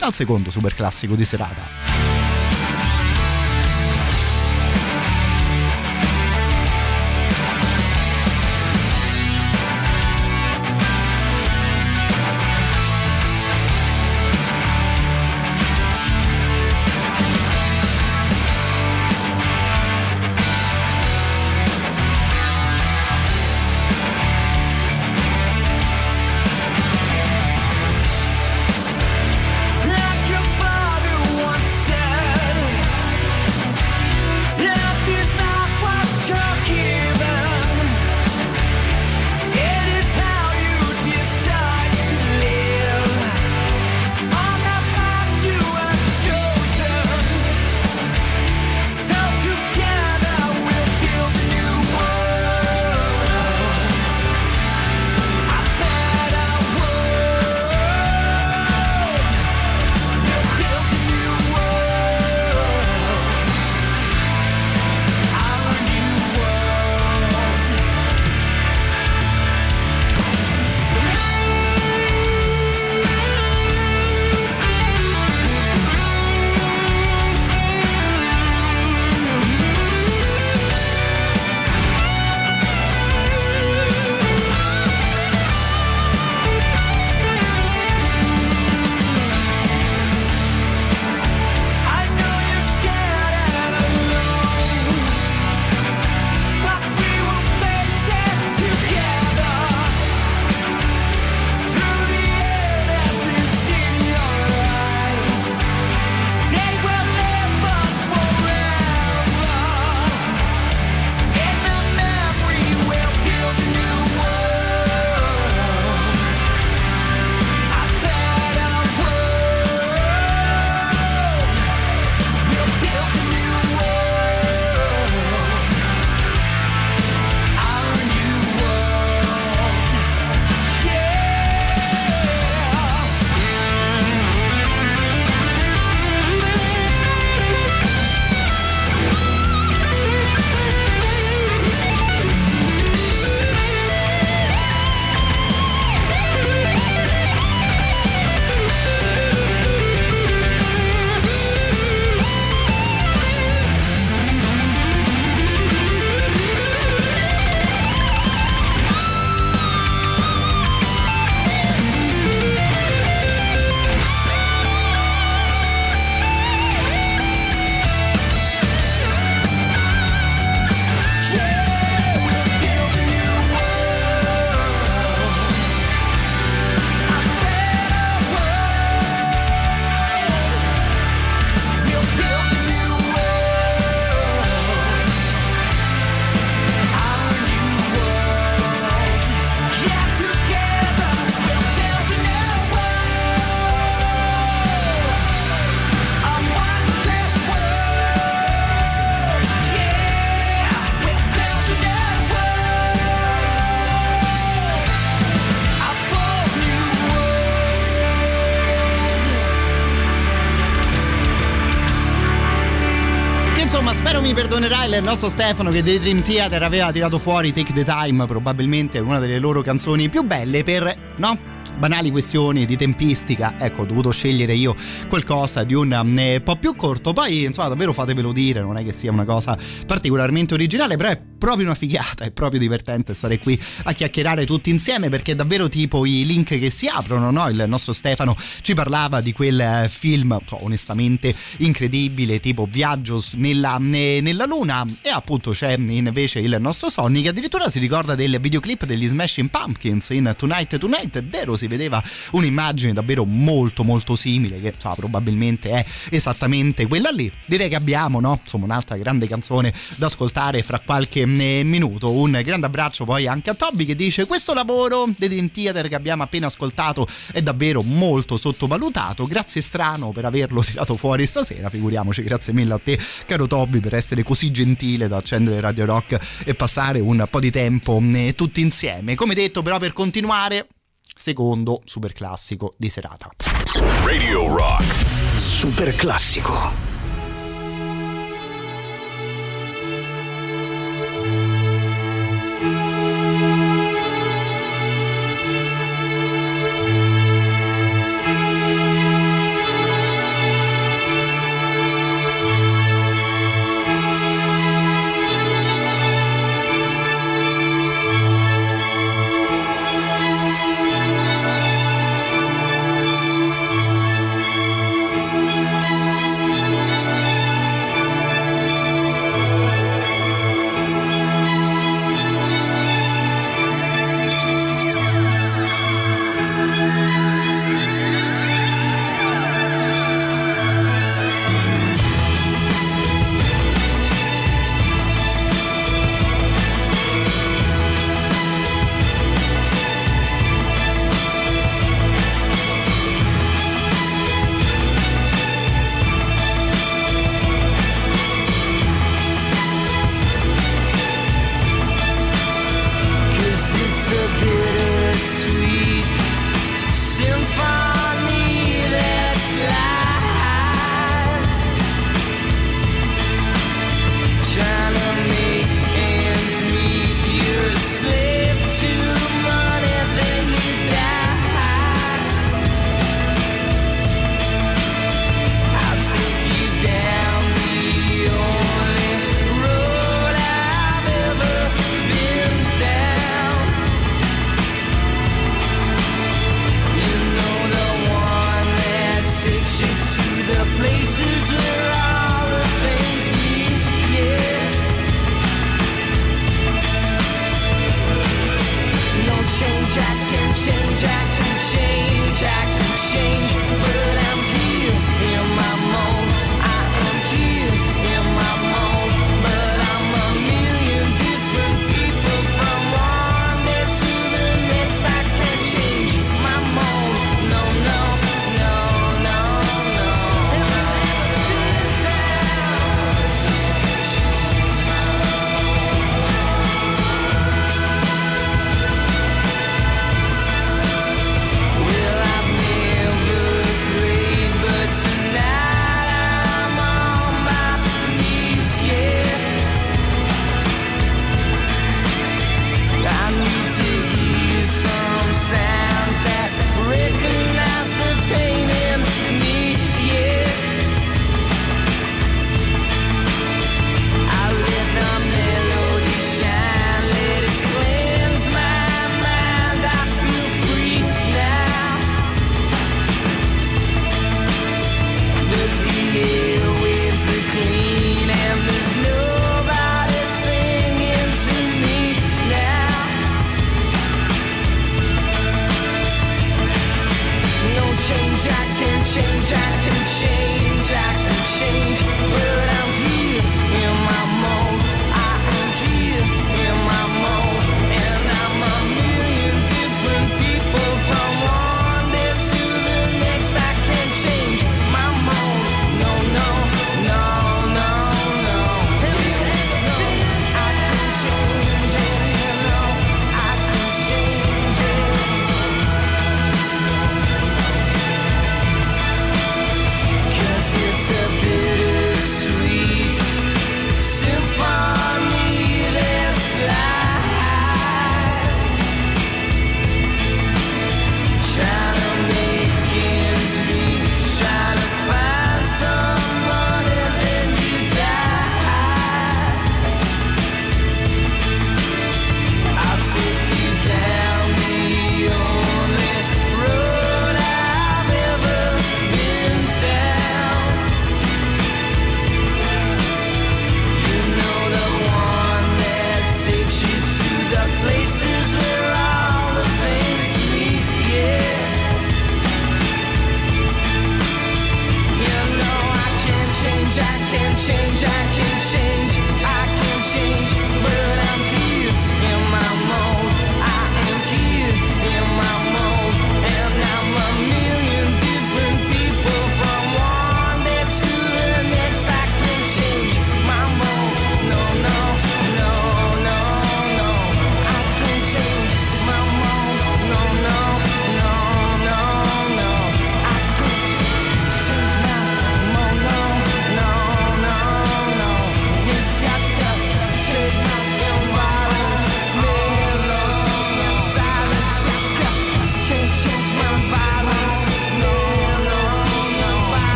al secondo super classico di serata. Perdonerai il nostro Stefano che dei Dream Theater aveva tirato fuori Take the Time, probabilmente una delle loro canzoni più belle per, no? banali questioni di tempistica, ecco, ho dovuto scegliere io qualcosa di un eh, po' più corto. Poi, insomma, davvero fatevelo dire, non è che sia una cosa particolarmente originale, però è proprio una figata, è proprio divertente stare qui a chiacchierare tutti insieme perché è davvero tipo i link che si aprono, no? Il nostro Stefano ci parlava di quel eh, film onestamente incredibile, tipo Viaggio nella, ne- nella luna e appunto c'è invece il nostro Sonny che addirittura si ricorda del videoclip degli Smashing Pumpkins in Tonight Tonight, è vero, si vedeva un'immagine davvero molto molto simile che so, probabilmente è esattamente quella lì. Direi che abbiamo, no? Insomma, un'altra grande canzone da ascoltare fra qualche minuto. Un grande abbraccio poi anche a Toby che dice questo lavoro dei Dream Theater che abbiamo appena ascoltato è davvero molto sottovalutato. Grazie strano per averlo tirato fuori stasera, figuriamoci, grazie mille a te caro Toby per essere così gentile da accendere Radio Rock e passare un po' di tempo eh, tutti insieme. Come detto però per continuare secondo super classico di serata. Radio Rock. Super classico.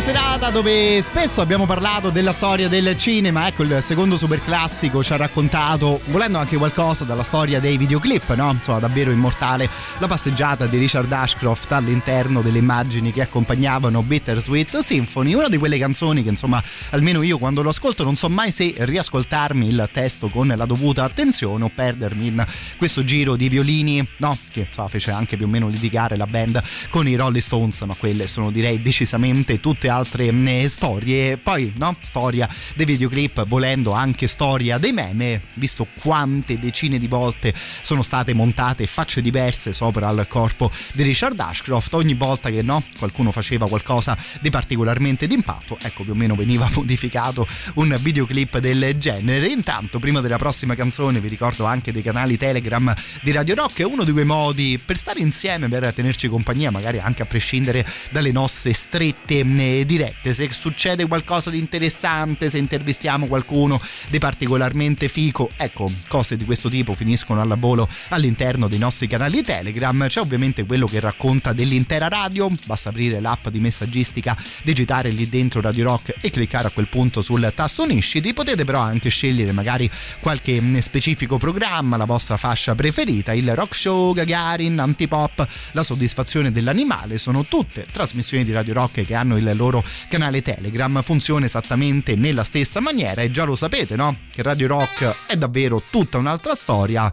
Serata dove spesso abbiamo parlato della storia del cinema, ecco il secondo super classico ci ha raccontato, volendo anche qualcosa dalla storia dei videoclip, no? Insomma, davvero immortale la passeggiata di Richard Ashcroft all'interno delle immagini che accompagnavano Bittersweet Symphony, una di quelle canzoni che insomma almeno io quando lo ascolto non so mai se riascoltarmi il testo con la dovuta attenzione o perdermi in questo giro di violini, no? Che insomma, fece anche più o meno litigare la band con i Rolling Stones, ma quelle sono direi decisamente tutte altre mh, storie. Poi, no? Storia dei videoclip, volendo anche storia dei meme, visto quante decine di volte sono state montate facce diverse sopra al corpo di Richard Ashcroft. Ogni volta che no, qualcuno faceva qualcosa di particolarmente d'impatto, ecco più o meno veniva [LAUGHS] modificato un videoclip del genere. Intanto, prima della prossima canzone, vi ricordo anche dei canali Telegram di Radio Rock, è uno di quei modi per stare insieme, per tenerci compagnia, magari anche a prescindere dalle nostre strette dirette. Se succede qualcosa di interessante, se intervistiamo qualcuno di particolarmente fico, ecco, cose di questo tipo finiscono alla volo all'interno dei nostri canali Telegram. C'è ovviamente quello che racconta dell'intera radio, basta aprire l'app di messaggistica, digitare lì dentro Radio Rock e cliccare a quel punto sul tasto Unisciti. Potete però anche scegliere magari qualche specifico programma, la vostra fascia preferita, il rock show, Gagarin, Antipop, la soddisfazione dell'animale, sono tutte trasmissioni di Radio Rock che hanno il loro canale Telegram, funziona esattamente nella stessa maniera e già lo sapete, no? Che Radio Rock è davvero tutta un'altra storia,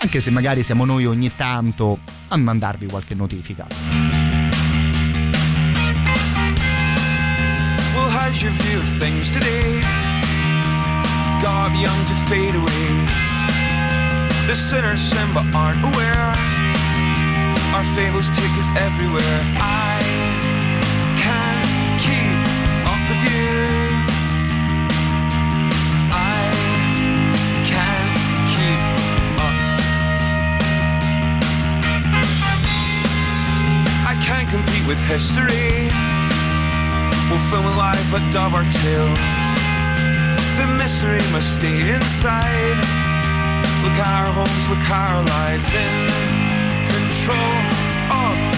anche se magari siamo noi ogni tanto a mandarvi qualche notifica. Well, how's your view of things today? God young to fade away. The sinners sin aren't aware. Our fables take us everywhere. I with you. I can keep up. I can't compete with history. We'll film a live but dub our tale. The mystery must stay inside. Look our homes, look our lives in control of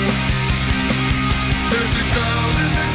There's a girl, there's a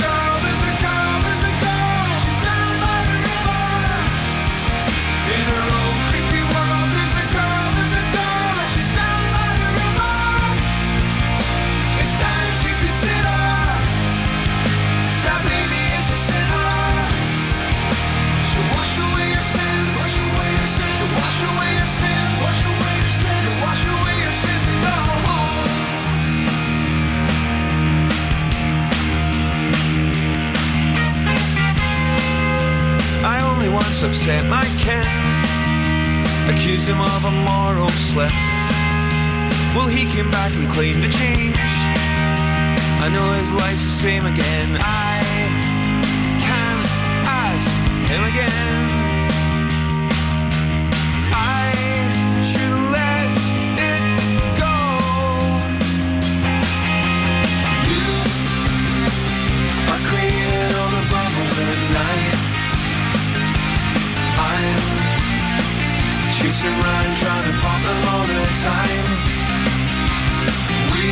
once upset my kin, accused him of a moral slip. Well, he came back and claimed to change. I know his life's the same again. I can't ask him again. I should chasing around trying to pop them all the time. We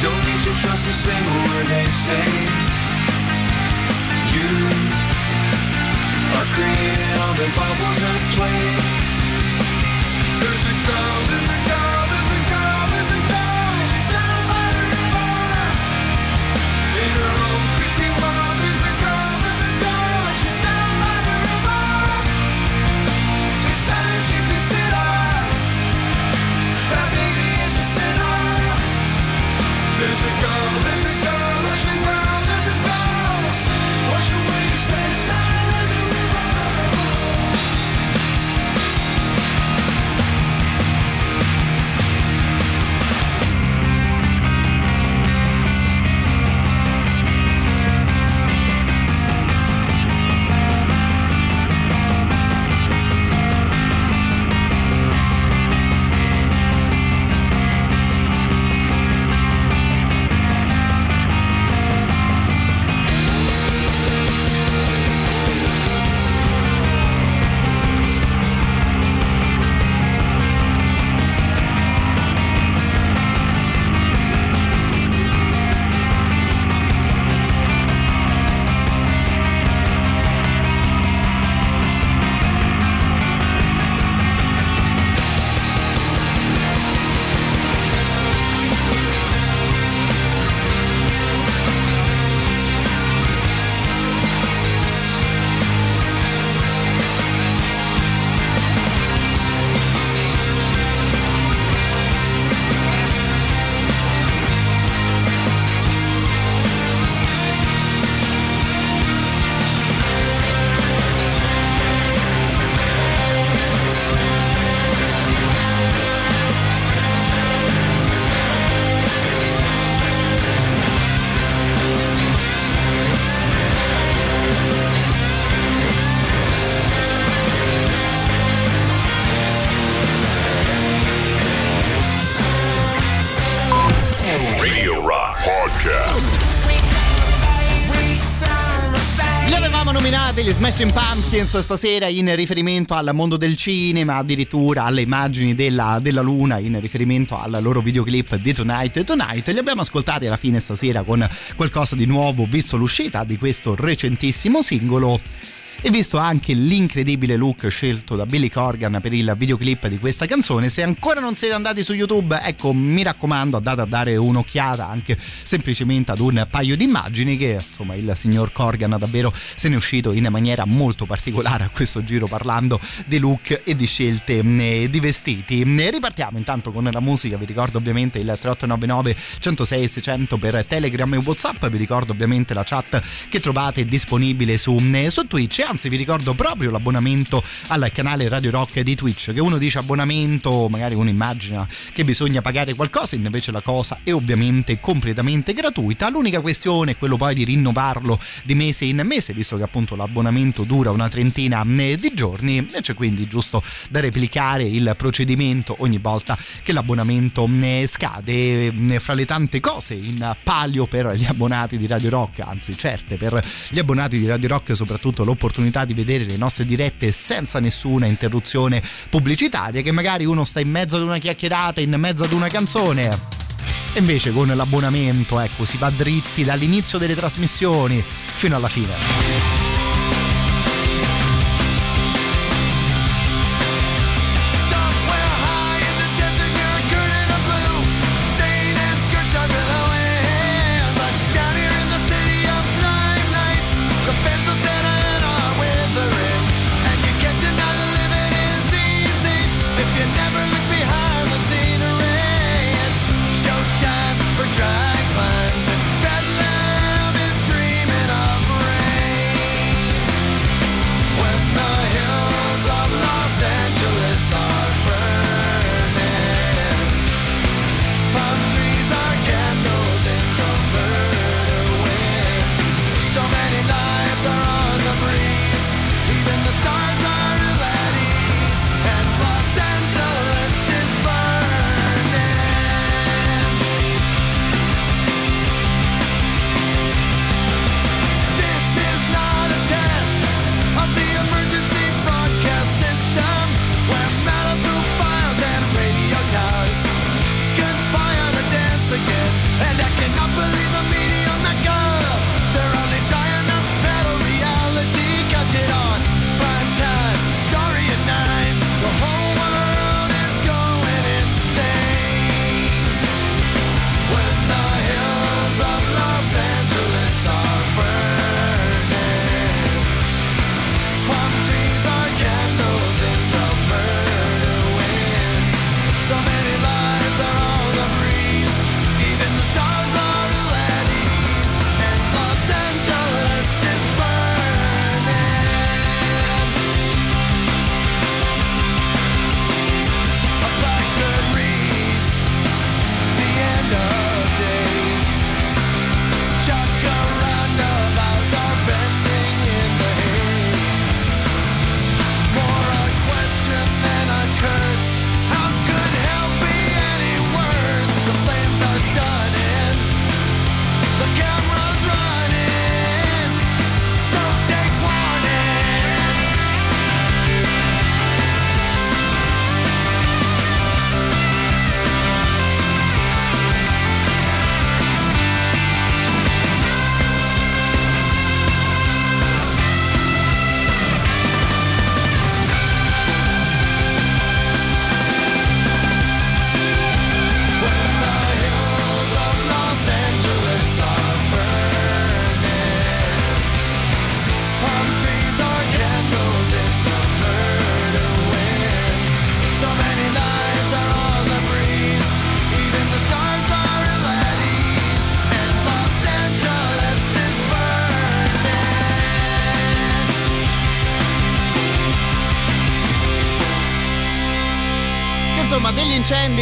don't need to trust a single word they say. You are creating all the bubbles at play. There's a girl, there's a Smashing Pumpkins stasera in riferimento al mondo del cinema, addirittura alle immagini della, della luna, in riferimento al loro videoclip di Tonight Tonight. Li abbiamo ascoltati alla fine stasera con qualcosa di nuovo, visto l'uscita di questo recentissimo singolo e visto anche l'incredibile look scelto da Billy Corgan per il videoclip di questa canzone se ancora non siete andati su YouTube ecco mi raccomando andate a dare un'occhiata anche semplicemente ad un paio di immagini che insomma il signor Corgan davvero se ne è uscito in maniera molto particolare a questo giro parlando di look e di scelte mh, di vestiti. Ripartiamo intanto con la musica. Vi ricordo ovviamente il 3899 106 600 per Telegram e Whatsapp. Vi ricordo ovviamente la chat che trovate disponibile su, mh, su Twitch anzi vi ricordo proprio l'abbonamento al canale Radio Rock di Twitch che uno dice abbonamento magari uno immagina che bisogna pagare qualcosa invece la cosa è ovviamente completamente gratuita. L'unica questione è quello poi di rinnovarlo di mese in mese visto che appunto l'abbonamento dura una trentina eh, di giorni e c'è quindi giusto da replicare il procedimento ogni volta che l'abbonamento eh, scade Eh, fra le tante cose in palio per gli abbonati di Radio Rock anzi certe per gli abbonati di Radio Rock soprattutto l'opportunità di vedere le nostre dirette senza nessuna interruzione pubblicitaria che magari uno sta in mezzo ad una chiacchierata in mezzo ad una canzone. E invece con l'abbonamento ecco si va dritti dall'inizio delle trasmissioni fino alla fine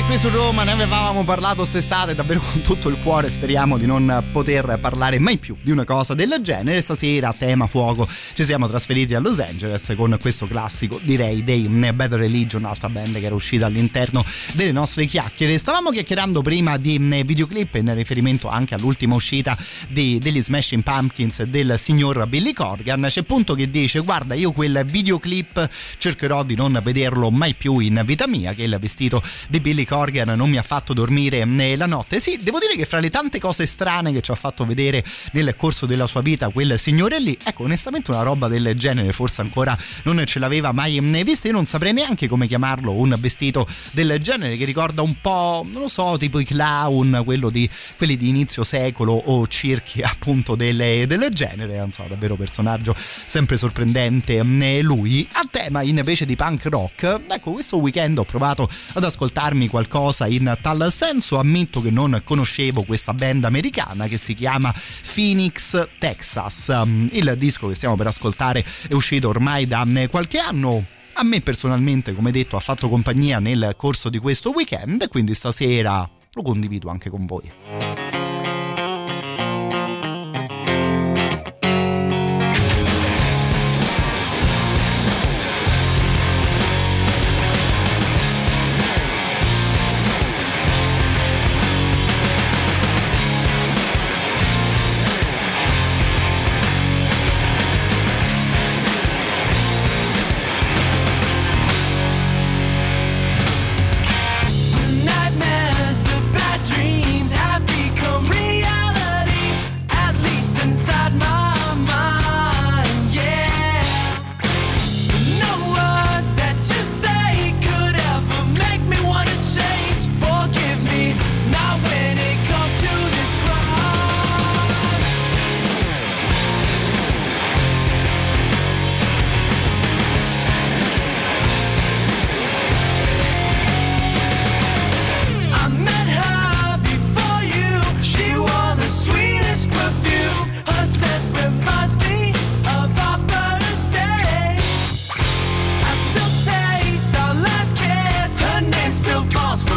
qui su Roma ne avevamo parlato quest'estate davvero con tutto il cuore. Speriamo di non poter parlare mai più di una cosa del genere. Stasera, a tema fuoco, ci siamo trasferiti a Los Angeles con questo classico, direi, dei Better Religion, un'altra band che era uscita all'interno delle nostre chiacchiere. Stavamo chiacchierando prima di videoclip in riferimento anche all'ultima uscita di, degli Smashing Pumpkins del signor Billy Corgan. C'è punto che dice: Guarda, io quel videoclip cercherò di non vederlo mai più in vita mia. Che il vestito di Billy Corgan non mi ha fatto dormire la notte. Sì, devo dire che fra le tante cose strane che ci ha fatto vedere nel corso della sua vita quel signore lì, ecco, onestamente una roba del genere forse ancora non ce l'aveva mai vista. Io non saprei neanche come chiamarlo un vestito del genere che ricorda un po', non lo so, tipo i clown, quello di, quelli di inizio secolo o circhi [LAUGHS] appunto del, del genere. Non so, davvero personaggio sempre sorprendente lui. A tema invece di punk rock, ecco, questo weekend ho provato ad ascoltarmi qualcosa in tal senso. Ammetto che non conoscevo questa band americana che si chiama Phoenix Texas. Il disco che stiamo per ascoltare è uscito ormai da qualche anno. A me personalmente, come detto, ha fatto compagnia nel corso di questo weekend quindi stasera lo condivido anche con voi.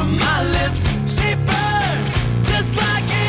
My lips. She burns just like an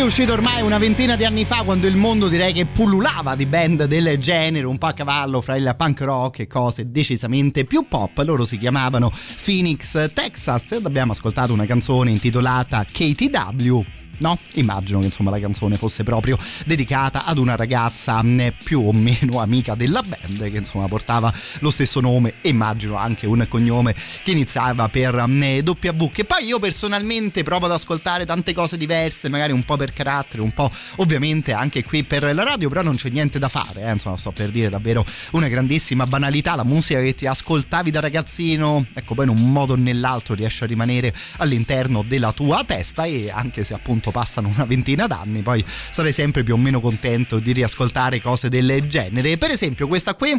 è uscito ormai una ventina di anni fa quando il mondo direi che pullulava di band del genere, un po' a cavallo fra il punk rock e cose decisamente più pop. Loro si chiamavano Phoenix Texas ed abbiamo ascoltato una canzone intitolata KTW no? Immagino che insomma la canzone fosse proprio dedicata ad una ragazza mh, più o meno amica della band che insomma portava lo stesso nome e immagino anche un cognome che iniziava per mh, W che poi io personalmente provo ad ascoltare tante cose diverse magari un po' per carattere un po' ovviamente anche qui per la radio però non c'è niente da fare eh? insomma sto per dire davvero una grandissima banalità la musica che ti ascoltavi da ragazzino ecco poi in un modo o nell'altro riesce a rimanere all'interno della tua testa e anche se appunto passano una ventina d'anni poi sarei sempre più o meno contento di riascoltare cose del genere per esempio questa qui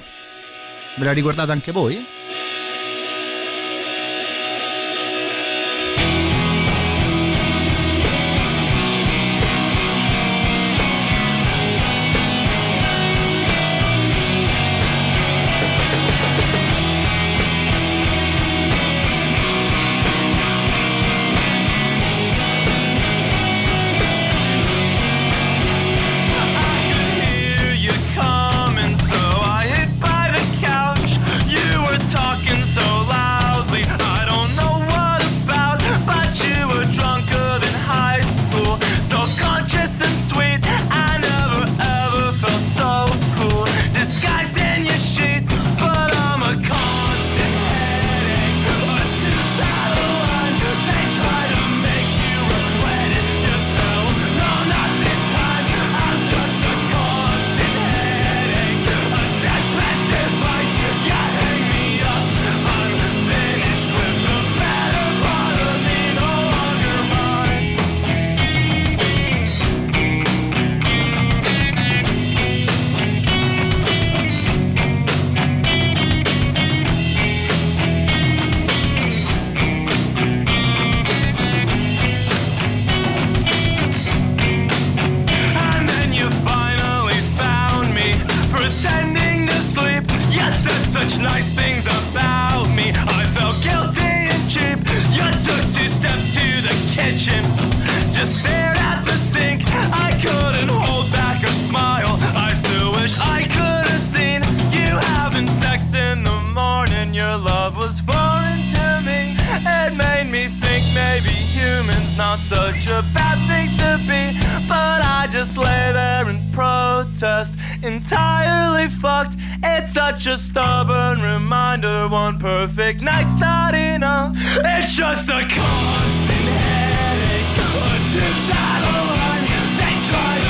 ve la ricordate anche voi? Kitchen, just stared at the sink. I couldn't hold back a smile. I still wish I could have seen you having sex in the morning. Your love was foreign to me. It made me think maybe humans not such a bad thing to be. But I just lay there and protest, entirely fucked. Such a stubborn reminder. One perfect night's not enough. It's just a constant headache. A two-sided line. They try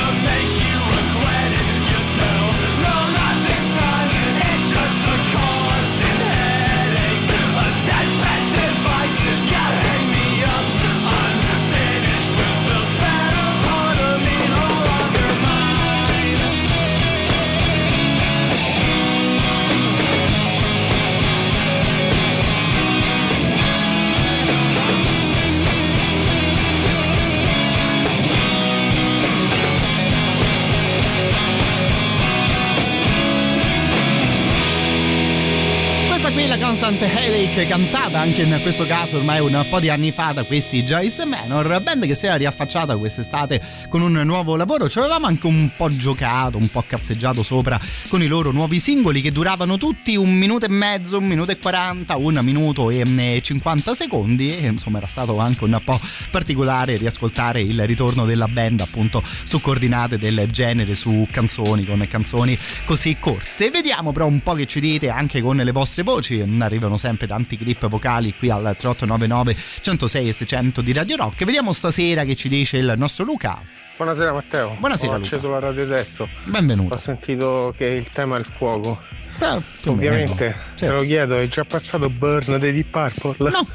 qui la Constant Headache cantata anche in questo caso ormai un po' di anni fa da questi Joyce Manor, band che si era riaffacciata quest'estate con un nuovo lavoro. Ci avevamo anche un po' giocato, un po' cazzeggiato sopra con i loro nuovi singoli che duravano tutti un minuto e mezzo, un minuto e quaranta, un minuto e 50 secondi e insomma era stato anche un po' particolare riascoltare il ritorno della band appunto su coordinate del genere, su canzoni con canzoni così corte. Vediamo però un po' che ci dite anche con le vostre voci, arrivano sempre tanti clip vocali qui al 3899 106 e 600 di Radio Rock. Vediamo stasera che ci dice il nostro Luca. Buonasera Matteo. Buonasera, Ho Luca. acceso la radio adesso. Benvenuto. Ho sentito che il tema è il fuoco. Eh, o meno. Ovviamente, te lo chiedo, è già passato Burn dei Deep Purple? No.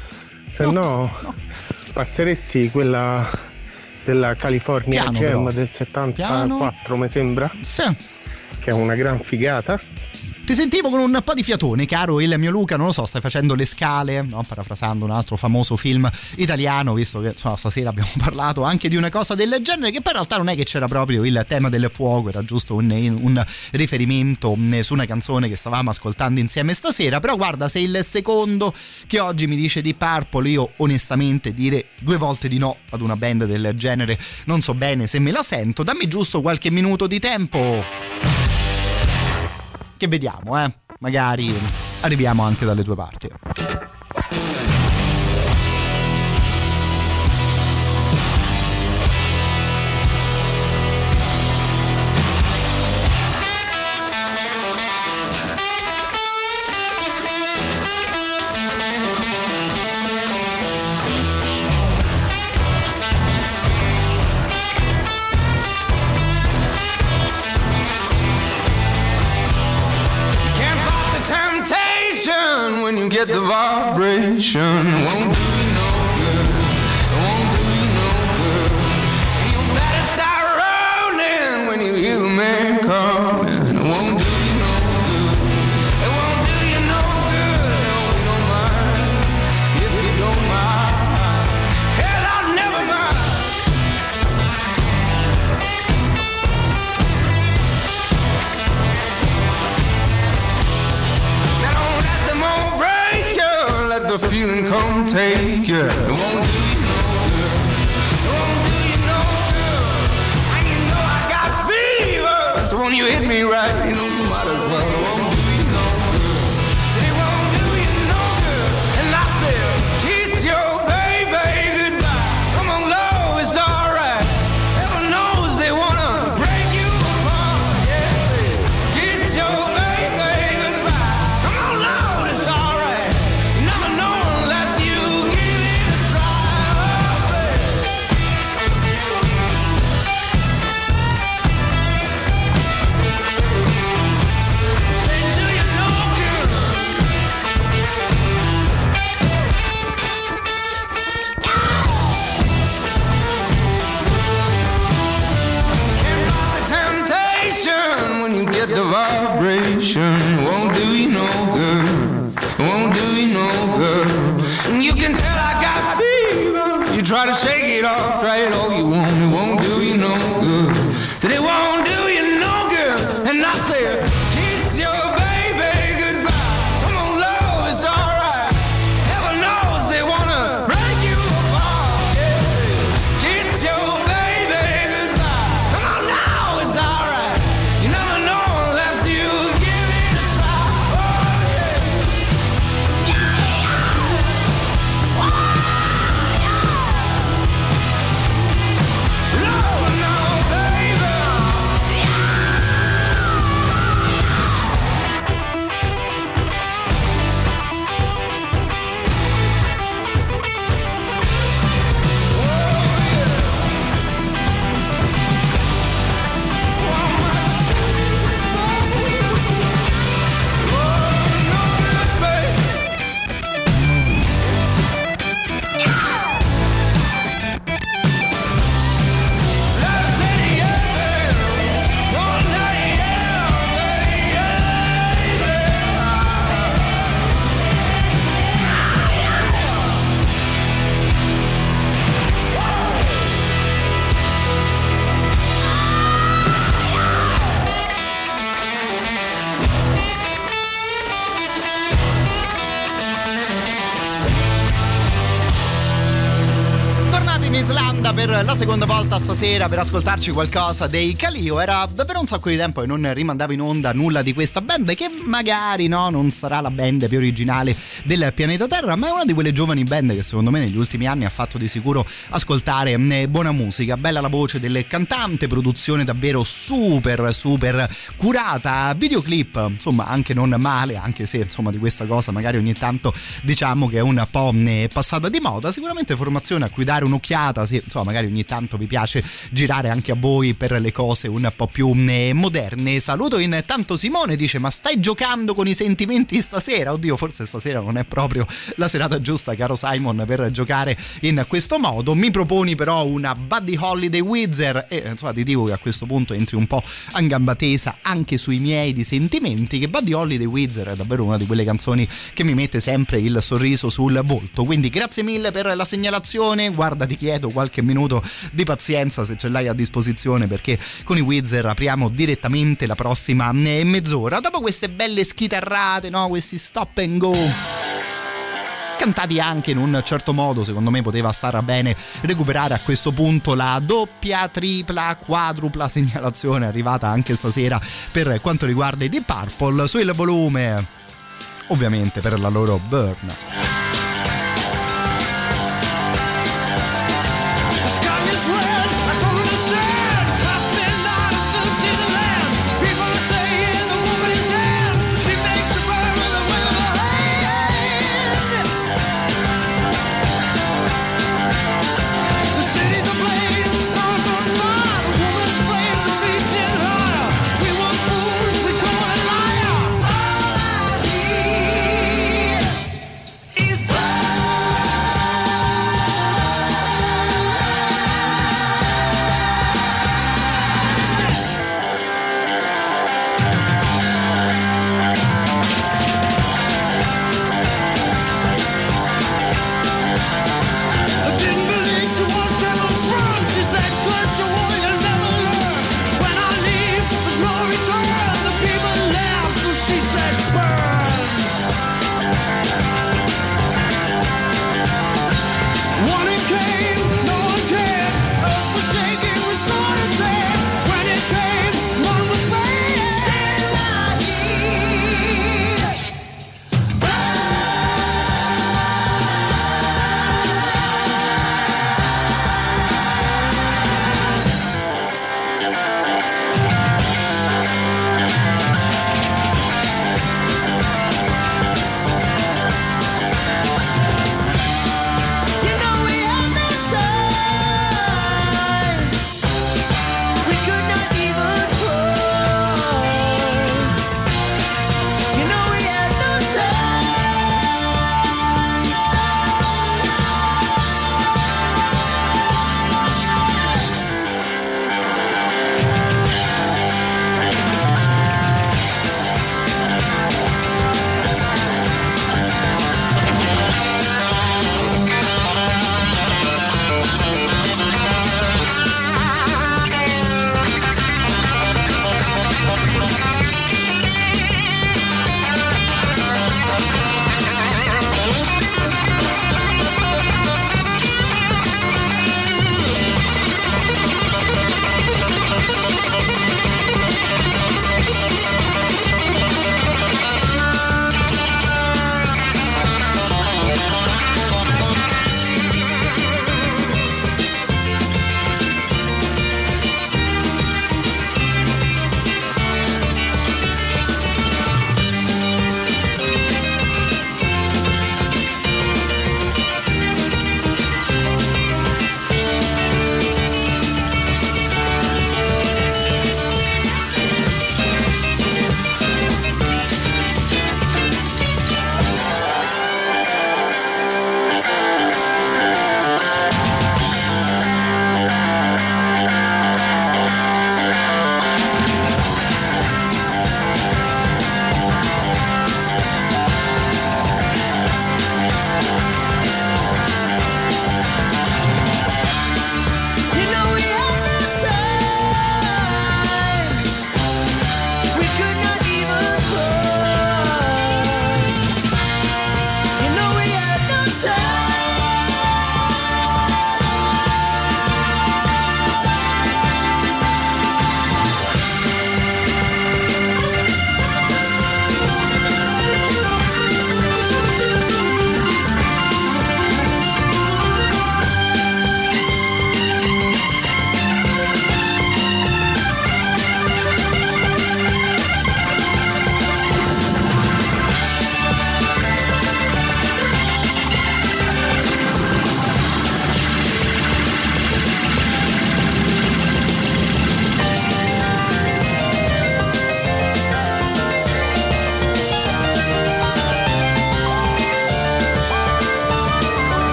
Se no, passeresti quella della California Piano, Jam però. del 74, mi sembra? Sì. Che è una gran figata. Ti sentivo con un po' di fiatone, caro il mio Luca, non lo so, stai facendo le scale, no? parafrasando un altro famoso film italiano, visto che insomma, stasera abbiamo [LAUGHS] parlato anche di una cosa del genere, che poi in realtà non è che c'era proprio il tema del fuoco, era giusto un, un riferimento mm, su una canzone che stavamo ascoltando insieme stasera, però guarda, sei il secondo che oggi mi dice di Purple, io onestamente dire due volte di no ad una band del genere non so bene se me la sento, dammi giusto qualche minuto di tempo che vediamo, eh. Magari arriviamo anche dalle due parti. Get the vibration. Won't do you no good. Won't do you no good. You better start rolling when you hear the man coming. The feeling come take you. It won't do you no good. It won't do you no good. And you know I got fever. So when you hit me right, you know the vibration. Seconda volta stasera per ascoltarci qualcosa dei Calio. Era davvero un sacco di tempo che non rimandavo in onda nulla di questa band che magari no, non sarà la band più originale del pianeta Terra, ma è una di quelle giovani band che secondo me negli ultimi anni ha fatto di sicuro ascoltare eh, buona musica. Bella la voce del cantante, produzione davvero super super curata, videoclip insomma anche non male, anche se insomma di questa cosa magari ogni tanto diciamo che è un po' eh, passata di moda. Sicuramente formazione a cui dare un'occhiata, se insomma magari ogni tanto vi piace girare anche a voi per le cose un po' più eh, moderne. Saluto intanto Simone, dice ma stai giocando con i sentimenti stasera? Oddio, forse stasera non è proprio la serata giusta, caro Simon, per giocare in questo modo. Mi proponi però una Buddy Holiday Wizard e insomma ti dico che a questo punto entri un po' a gamba tesa anche sui miei di sentimenti, che Buddy Holiday Wizard è davvero una di quelle canzoni che mi mette sempre il sorriso sul volto. Quindi grazie mille per la segnalazione, guarda ti chiedo qualche minuto di pazienza se ce l'hai a disposizione perché con i Wizard apriamo direttamente la prossima eh, mezz'ora. Dopo queste belle schitarrate, no? questi stop and go cantati anche in un certo modo, secondo me poteva stare bene recuperare a questo punto la doppia, tripla, quadrupla segnalazione arrivata anche stasera per quanto riguarda i Deep Purple sul volume ovviamente per la loro burn.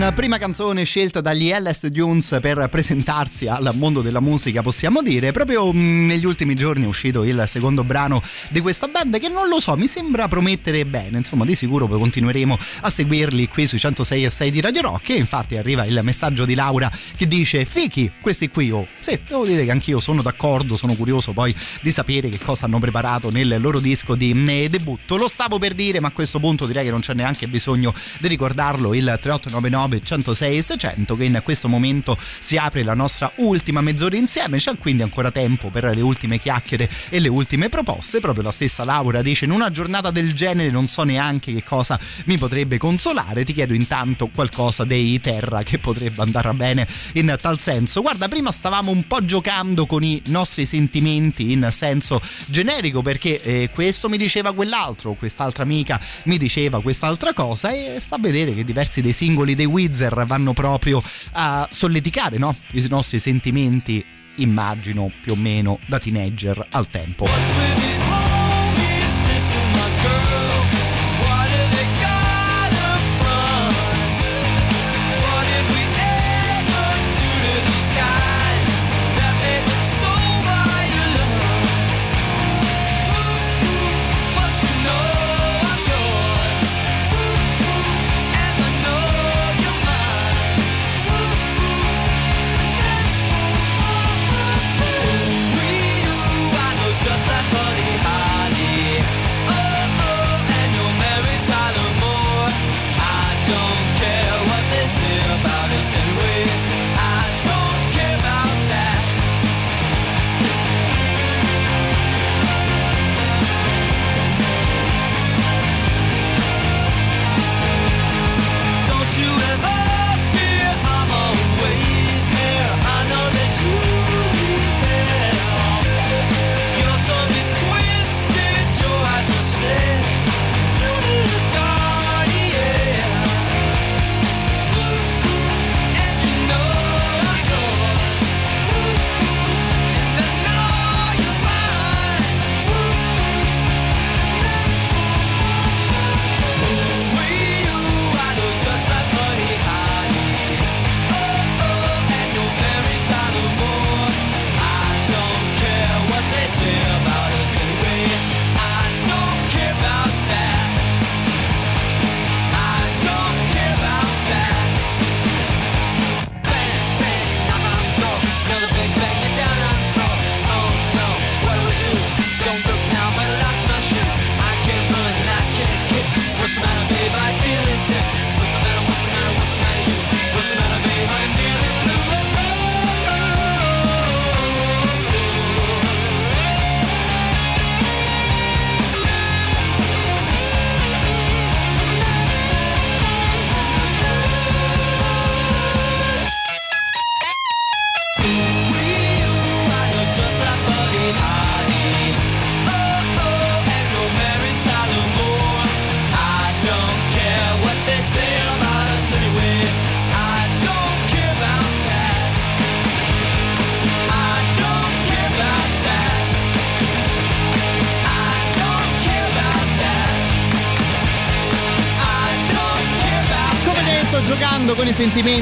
Prima canzone scelta dagli LS Dunes per presentarsi al mondo della musica, possiamo dire. Proprio mh, negli ultimi giorni è uscito il secondo brano di questa band che non lo so, mi sembra promettere bene. Insomma, di sicuro poi continueremo a seguirli qui sui 106 e 6 di Radio Rock. E infatti arriva il messaggio di Laura che dice: Fichi, questi qui, oh. Sì, devo dire che anch'io sono d'accordo, sono curioso poi di sapere che cosa hanno preparato nel loro disco di eh, debutto. Lo stavo per dire, ma a questo punto direi che non c'è neanche bisogno di ricordarlo il 3899 106 600 che in questo momento si apre la nostra ultima mezz'ora insieme. C'è quindi ancora tempo per le ultime chiacchiere e le ultime proposte. Proprio la stessa Laura dice in una giornata del genere non so neanche che cosa mi potrebbe consolare. Ti chiedo intanto qualcosa dei Terra che potrebbe andare bene in tal senso. Guarda prima stavamo un po' giocando con i nostri sentimenti in senso generico perché eh, questo mi diceva quell'altro quest'altra amica mi diceva quest'altra cosa e sta a vedere che diversi dei singoli dei Wizard vanno proprio a solleticare no? i nostri sentimenti, immagino più o meno da teenager al tempo.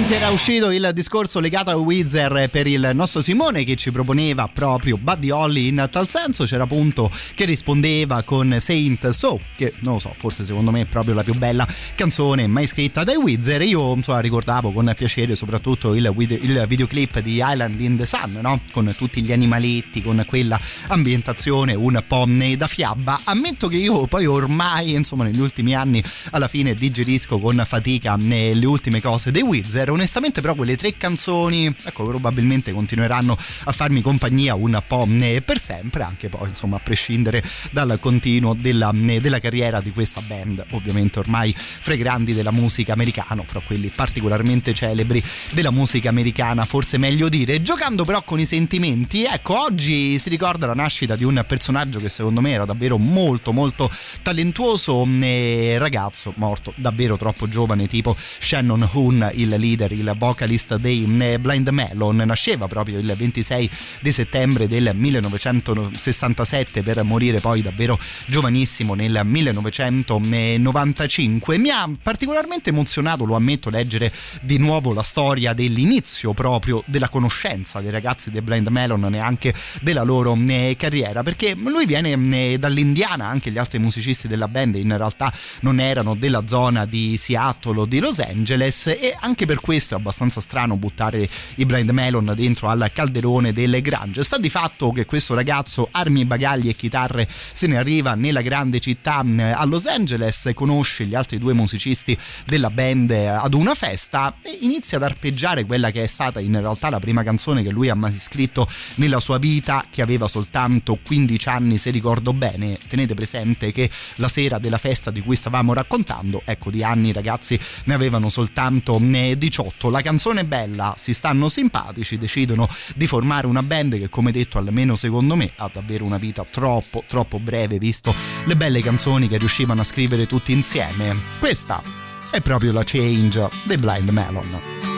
Sentimenti era uscito il discorso legato a Wizard per il nostro Simone che ci proponeva proprio Buddy Holly in tal senso. C'era appunto che rispondeva con Saint So che non lo so forse secondo me è proprio la più bella canzone mai scritta dai Wizard. Io insomma ricordavo con piacere soprattutto il, video- il videoclip di Island in the Sun no? con tutti gli animaletti con quella ambientazione un po' da fiaba ammetto che io poi ormai insomma negli ultimi anni alla fine digerisco con fatica eh, le ultime cose dei Wizard onestamente però quelle tre canzoni ecco probabilmente continueranno a farmi compagnia un po' eh, per sempre anche poi insomma a prescindere dal continuo della, eh, della carriera di questa band ovviamente ormai fra i grandi della musica americana fra quelli particolarmente celebri della musica americana forse meglio dire. Giocando però con i sentimenti ecco oggi si ricorda la nascita di un personaggio che secondo me era davvero molto molto talentuoso eh, ragazzo morto davvero troppo giovane tipo Shannon Hoon, il leader, il vocalist dei eh, Blind Melon, nasceva proprio il 26 di settembre del 1967 per morire poi davvero giovanissimo nel 1995. Mi ha particolarmente emozionato, lo ammetto, leggere di nuovo la storia dell'inizio proprio della conoscenza dei ragazzi dei Blind Melon, neanche della loro eh, carriera, perché lui viene eh, dall'Indiana, anche gli altri musicisti della band in realtà non erano della zona di Seattle o di Los Angeles e anche per questo è abbastanza strano buttare i Blind Melon dentro al calderone delle Grange. Sta di fatto che questo ragazzo armi, bagagli e chitarre se ne arriva nella grande città eh, a Los Angeles, conosce gli altri due musicisti della band eh, ad una festa e inizia ad arpeggiare quella che è stata in realtà la prima canzone che lui ha mai scritto nella sua vita, che aveva soltanto 15 anni se ricordo bene. Tenete presente che la sera della festa di cui stavamo raccontando, ecco di anni i ragazzi ne avevano soltanto 18. La canzone è bella, si stanno simpatici, decidono di formare una band che come detto almeno secondo me ha davvero una vita troppo troppo breve visto le belle canzoni che riuscivano a scrivere tutti insieme. Questa è proprio la change dei Blind Melon.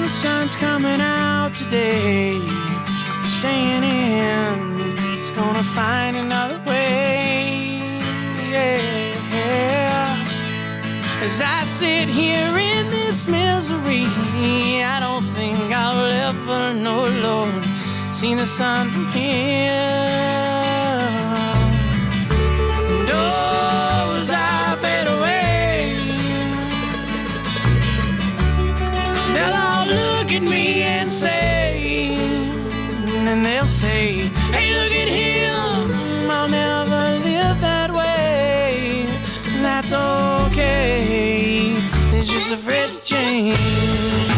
The sun's coming out today. Staying in, it's gonna find another way. Yeah. As I sit here in this misery, I don't think I'll ever know, Lord, see the sun from here. Say, Hey, look at him. I'll never live that way. That's okay. They're just a to change.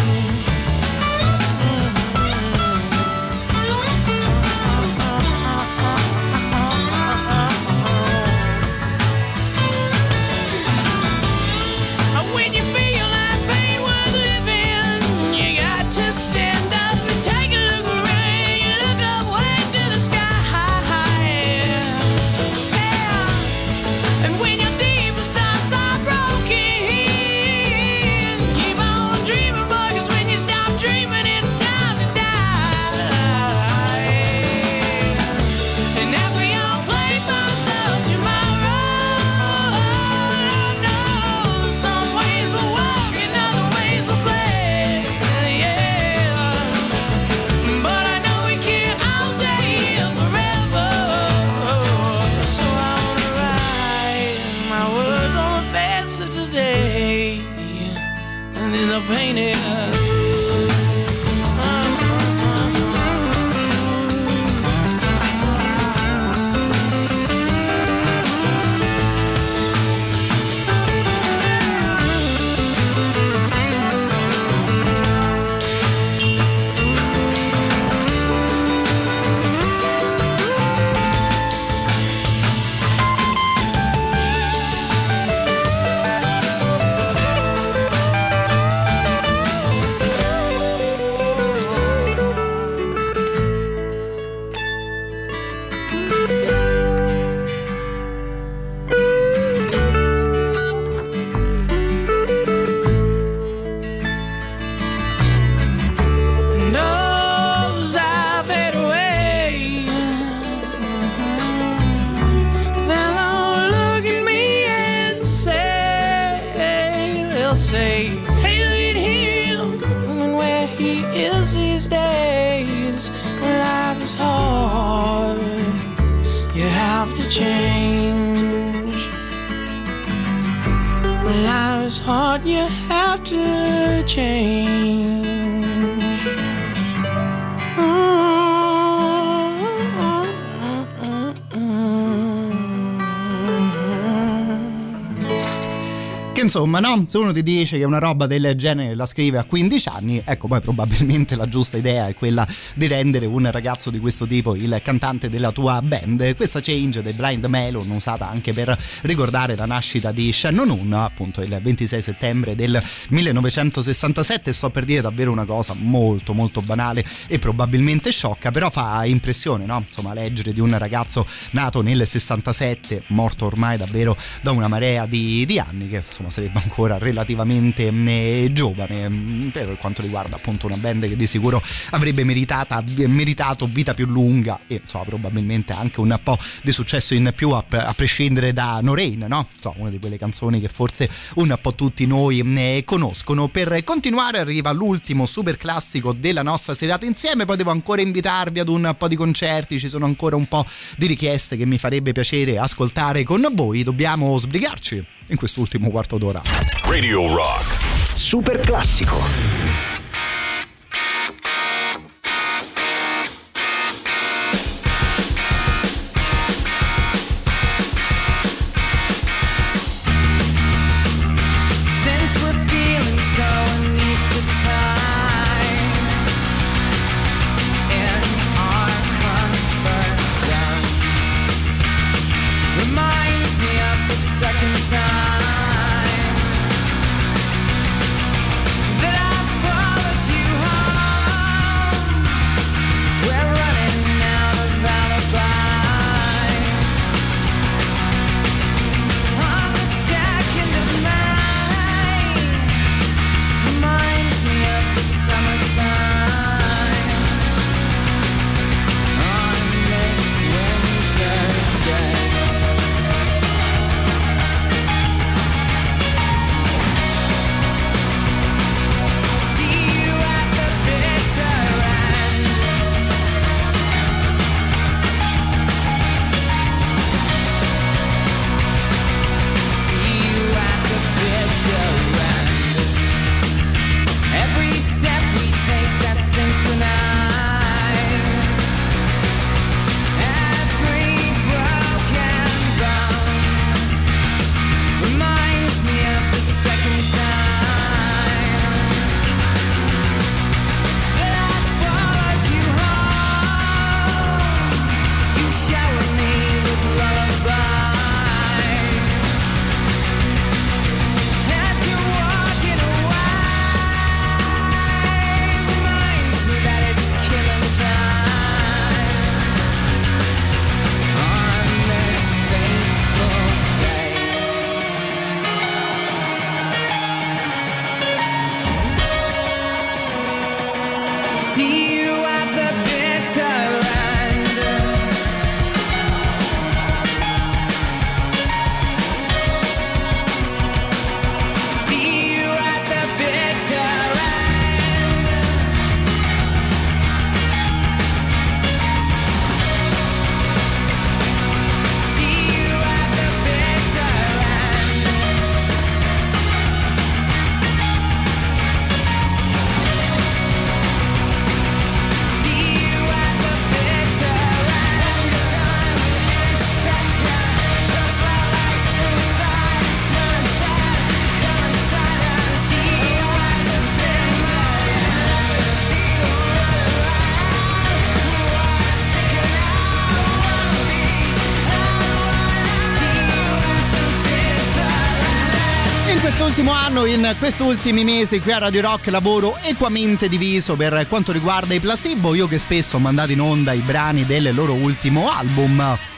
Che insomma, no? Se uno ti dice che una roba del genere la scrive a 15 anni, ecco, poi probabilmente la giusta idea è quella di rendere un ragazzo di questo tipo il cantante della tua band. Questa change dei Blind Melon usata anche per ricordare la nascita di Shannon Hoon, appunto il 26 settembre del 1967. Sto per dire davvero una cosa molto molto banale e probabilmente sciocca, però fa impressione, no? Insomma, leggere di un ragazzo nato nel 67, morto ormai davvero da una marea di, di anni, che insomma sarebbe ancora relativamente eh, giovane mm, per quanto riguarda appunto una band che di sicuro avrebbe meritata, meritato vita più lunga e insomma probabilmente anche un po' di successo in più a, a prescindere da No no? Insomma, una di quelle canzoni che forse un po' tutti noi ne conoscono. Per continuare arriva l'ultimo super classico della nostra serata insieme, poi devo ancora invitarvi ad un po' di concerti, ci sono ancora un po' di richieste che mi farebbe piacere ascoltare con voi, dobbiamo sbrigarci in quest'ultimo quarto d'ora. Radio Rock. Super classico. Anno, in questi ultimi mesi qui a Radio Rock lavoro equamente diviso per quanto riguarda i placebo, io che spesso ho mandato in onda i brani del loro ultimo album.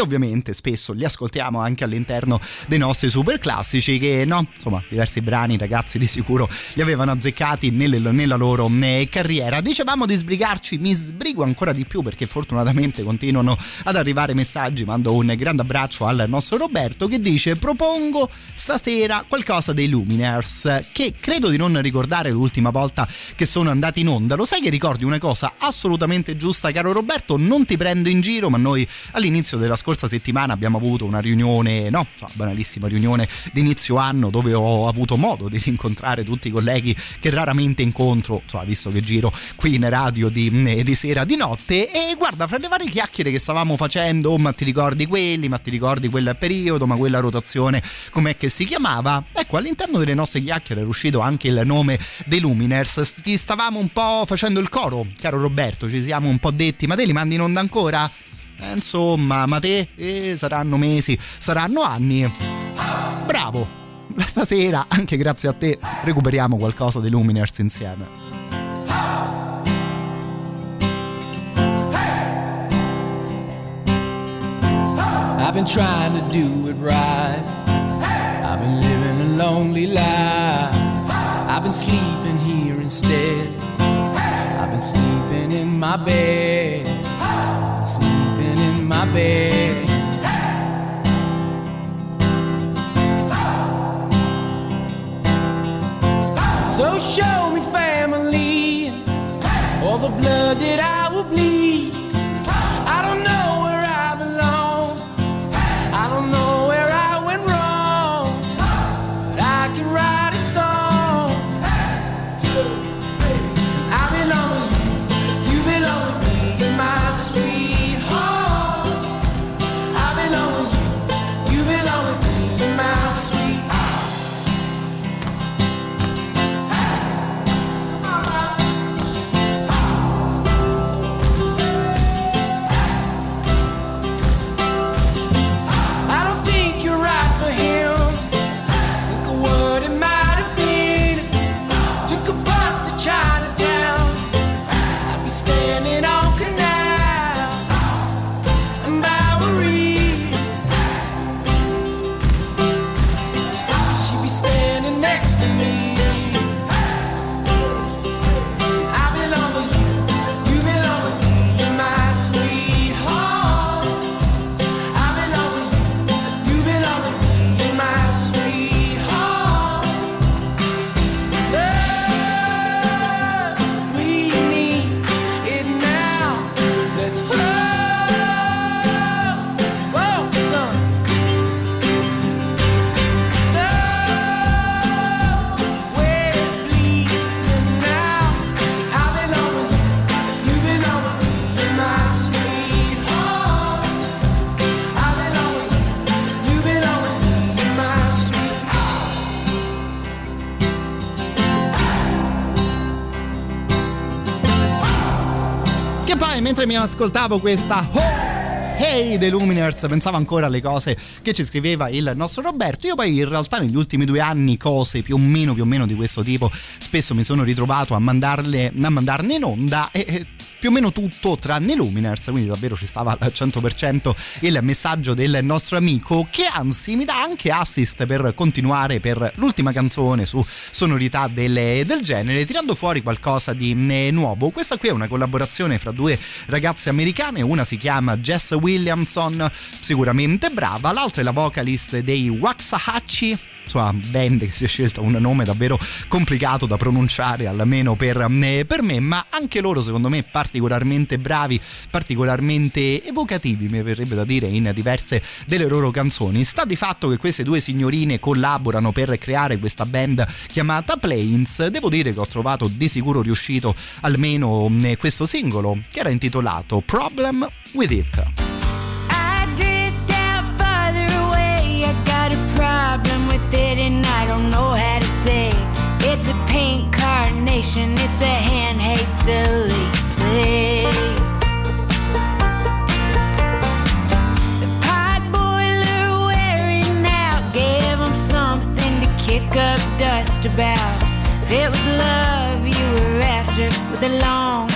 E ovviamente spesso li ascoltiamo anche all'interno dei nostri super classici che no, insomma diversi brani ragazzi di sicuro li avevano azzeccati nelle- nella loro eh, carriera. Dicevamo di sbrigarci, mi sbrigo ancora di più perché fortunatamente continuano ad arrivare messaggi. Mando un grande abbraccio al nostro Roberto che dice propongo stasera qualcosa dei Luminers che credo di non ricordare l'ultima volta che sono andati in onda. Lo sai che ricordi una cosa assolutamente giusta caro Roberto? Non ti prendo in giro ma noi all'inizio dell'ascolto settimana abbiamo avuto una riunione, no, insomma, banalissima riunione di inizio anno dove ho avuto modo di incontrare tutti i colleghi che raramente incontro, insomma, visto che giro qui in radio di, di sera, di notte. E guarda, fra le varie chiacchiere che stavamo facendo, oh, ma ti ricordi quelli, ma ti ricordi quel periodo, ma quella rotazione, com'è che si chiamava? Ecco, all'interno delle nostre chiacchiere era uscito anche il nome dei Luminers. Ti stavamo un po' facendo il coro, caro Roberto, ci siamo un po' detti, ma te li mandi in onda ancora? Eh, insomma, ma te eh, saranno mesi, saranno anni. Bravo! Stasera, anche grazie a te, recuperiamo qualcosa dei Luminers insieme. I've been trying to do it right. I've been living a lonely life. I've been sleeping here instead. I've been sleeping in my bed. My bed. So show me family, all the blood that I will bleed. Mentre mi ascoltavo questa Oh! Hey dei Luminers pensavo ancora alle cose che ci scriveva il nostro Roberto io poi in realtà negli ultimi due anni cose più o meno più o meno di questo tipo spesso mi sono ritrovato a, mandarle, a mandarne in onda e più o meno tutto tranne Luminers quindi davvero ci stava al 100% il messaggio del nostro amico che anzi mi dà anche assist per continuare per l'ultima canzone su sonorità delle- del genere tirando fuori qualcosa di eh, nuovo. Questa qui è una collaborazione fra due ragazze americane una si chiama Jess Williamson sicuramente brava l'altra è la vocalist dei Waxahachie insomma band che si è scelta un nome davvero complicato da pronunciare almeno per, eh, per me ma anche loro secondo me particolarmente bravi particolarmente evocativi mi verrebbe da dire in diverse delle loro canzoni. Sta di fatto che queste due signorine collaborano per creare questa band chiamata Plains. Devo dire che ho trovato di sicuro riuscito almeno eh, questo singolo che era intitolato Problem With It carnation, it's a hand hastily played. The pot boiler wearing out gave 'em something to kick up dust about. If it was love you were after, with a long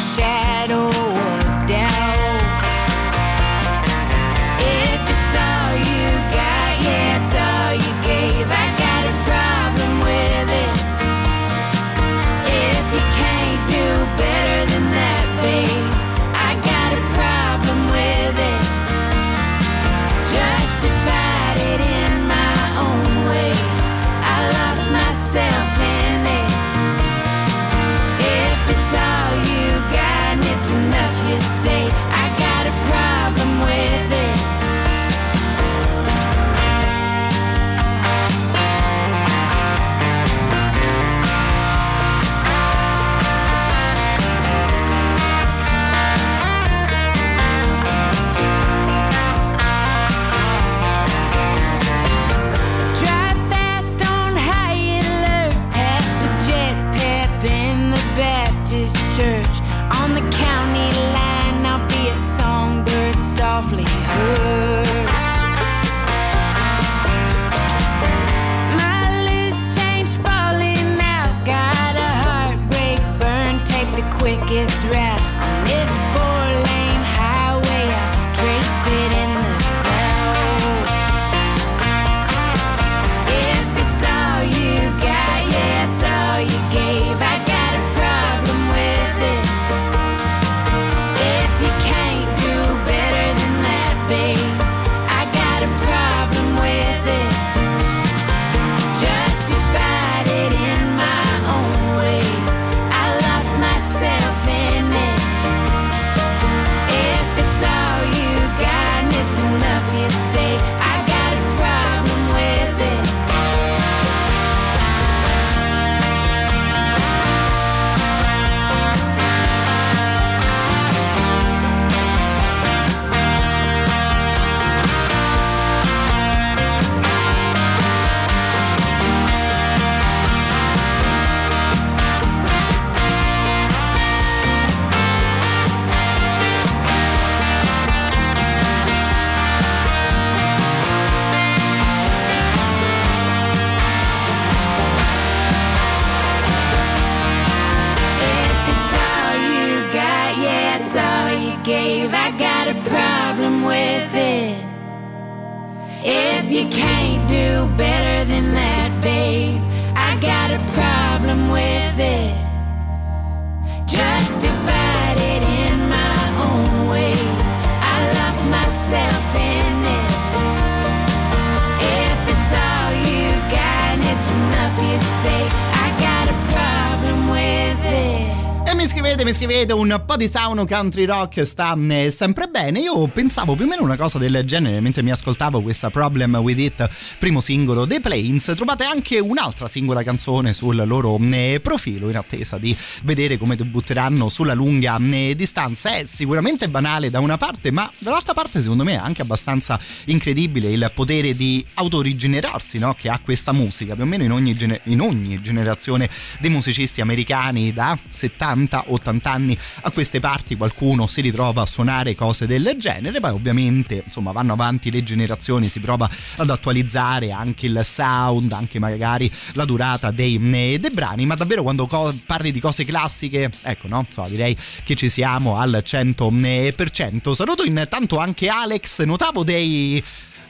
scrivete, un po' di sound country rock sta eh, sempre bene. Io pensavo più o meno una cosa del genere mentre mi ascoltavo questa Problem With It, primo singolo dei Plains. Trovate anche un'altra singola canzone sul loro eh, profilo in attesa di vedere come debutteranno sulla lunga eh, distanza. È sicuramente banale da una parte, ma dall'altra parte secondo me è anche abbastanza incredibile il potere di autorigenerarsi no? che ha questa musica. Più o meno in ogni, gene- in ogni generazione dei musicisti americani da 70 80 anni a queste parti qualcuno si ritrova a suonare cose del genere poi ovviamente insomma vanno avanti le generazioni si prova ad attualizzare anche il sound anche magari la durata dei, eh, dei brani ma davvero quando co- parli di cose classiche ecco no insomma, direi che ci siamo al 100% saluto intanto anche Alex notavo dei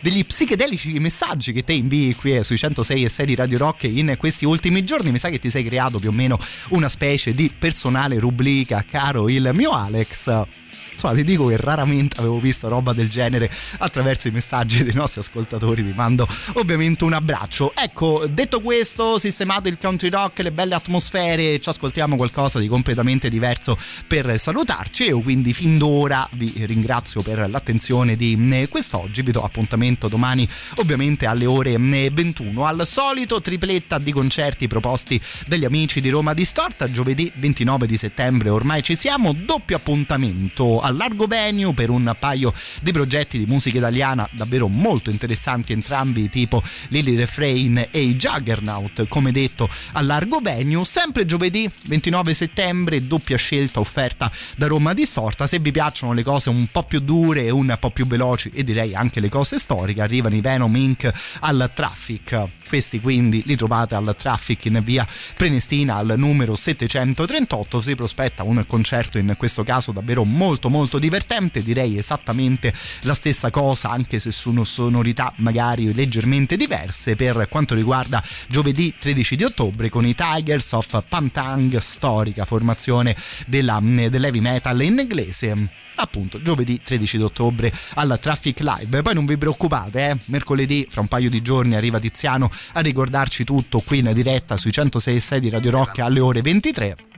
degli psichedelici messaggi che te invii qui sui 106 e 6 di Radio Rock in questi ultimi giorni. Mi sa che ti sei creato più o meno una specie di personale rubrica, caro il mio Alex. Insomma, ti dico che raramente avevo visto roba del genere attraverso i messaggi dei nostri ascoltatori. Ti mando ovviamente un abbraccio. Ecco, detto questo, sistemato il country rock, le belle atmosfere, ci ascoltiamo qualcosa di completamente diverso per salutarci. Io quindi fin d'ora vi ringrazio per l'attenzione di eh, quest'oggi. Vi do appuntamento domani, ovviamente alle ore eh, 21. Al solito, tripletta di concerti proposti dagli amici di Roma Distorta. Giovedì 29 di settembre ormai ci siamo. Doppio appuntamento al largo venue per un paio di progetti di musica italiana davvero molto interessanti entrambi tipo Lily Refrain e i Juggernaut. Come detto al largo venue sempre giovedì 29 settembre doppia scelta offerta da Roma Distorta. Se vi piacciono le cose un po' più dure un po' più veloci e direi anche le cose storiche arrivano i Venom Inc. al Traffic. Questi quindi li trovate al Traffic in via Prenestina al numero 738 si prospetta un concerto in questo caso davvero molto molto divertente direi esattamente la stessa cosa anche se sono sonorità magari leggermente diverse per quanto riguarda giovedì 13 di ottobre con i Tigers of Pantang storica formazione della, dell'heavy metal in inglese appunto giovedì 13 di ottobre al Traffic Live poi non vi preoccupate eh? mercoledì fra un paio di giorni arriva Tiziano a ricordarci tutto qui in diretta sui 106.6 di Radio Rock alle ore 23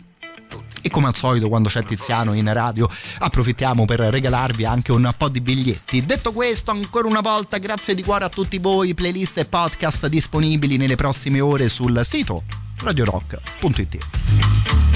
e come al solito quando c'è Tiziano in radio approfittiamo per regalarvi anche un po' di biglietti. Detto questo, ancora una volta grazie di cuore a tutti voi, playlist e podcast disponibili nelle prossime ore sul sito radiorock.it.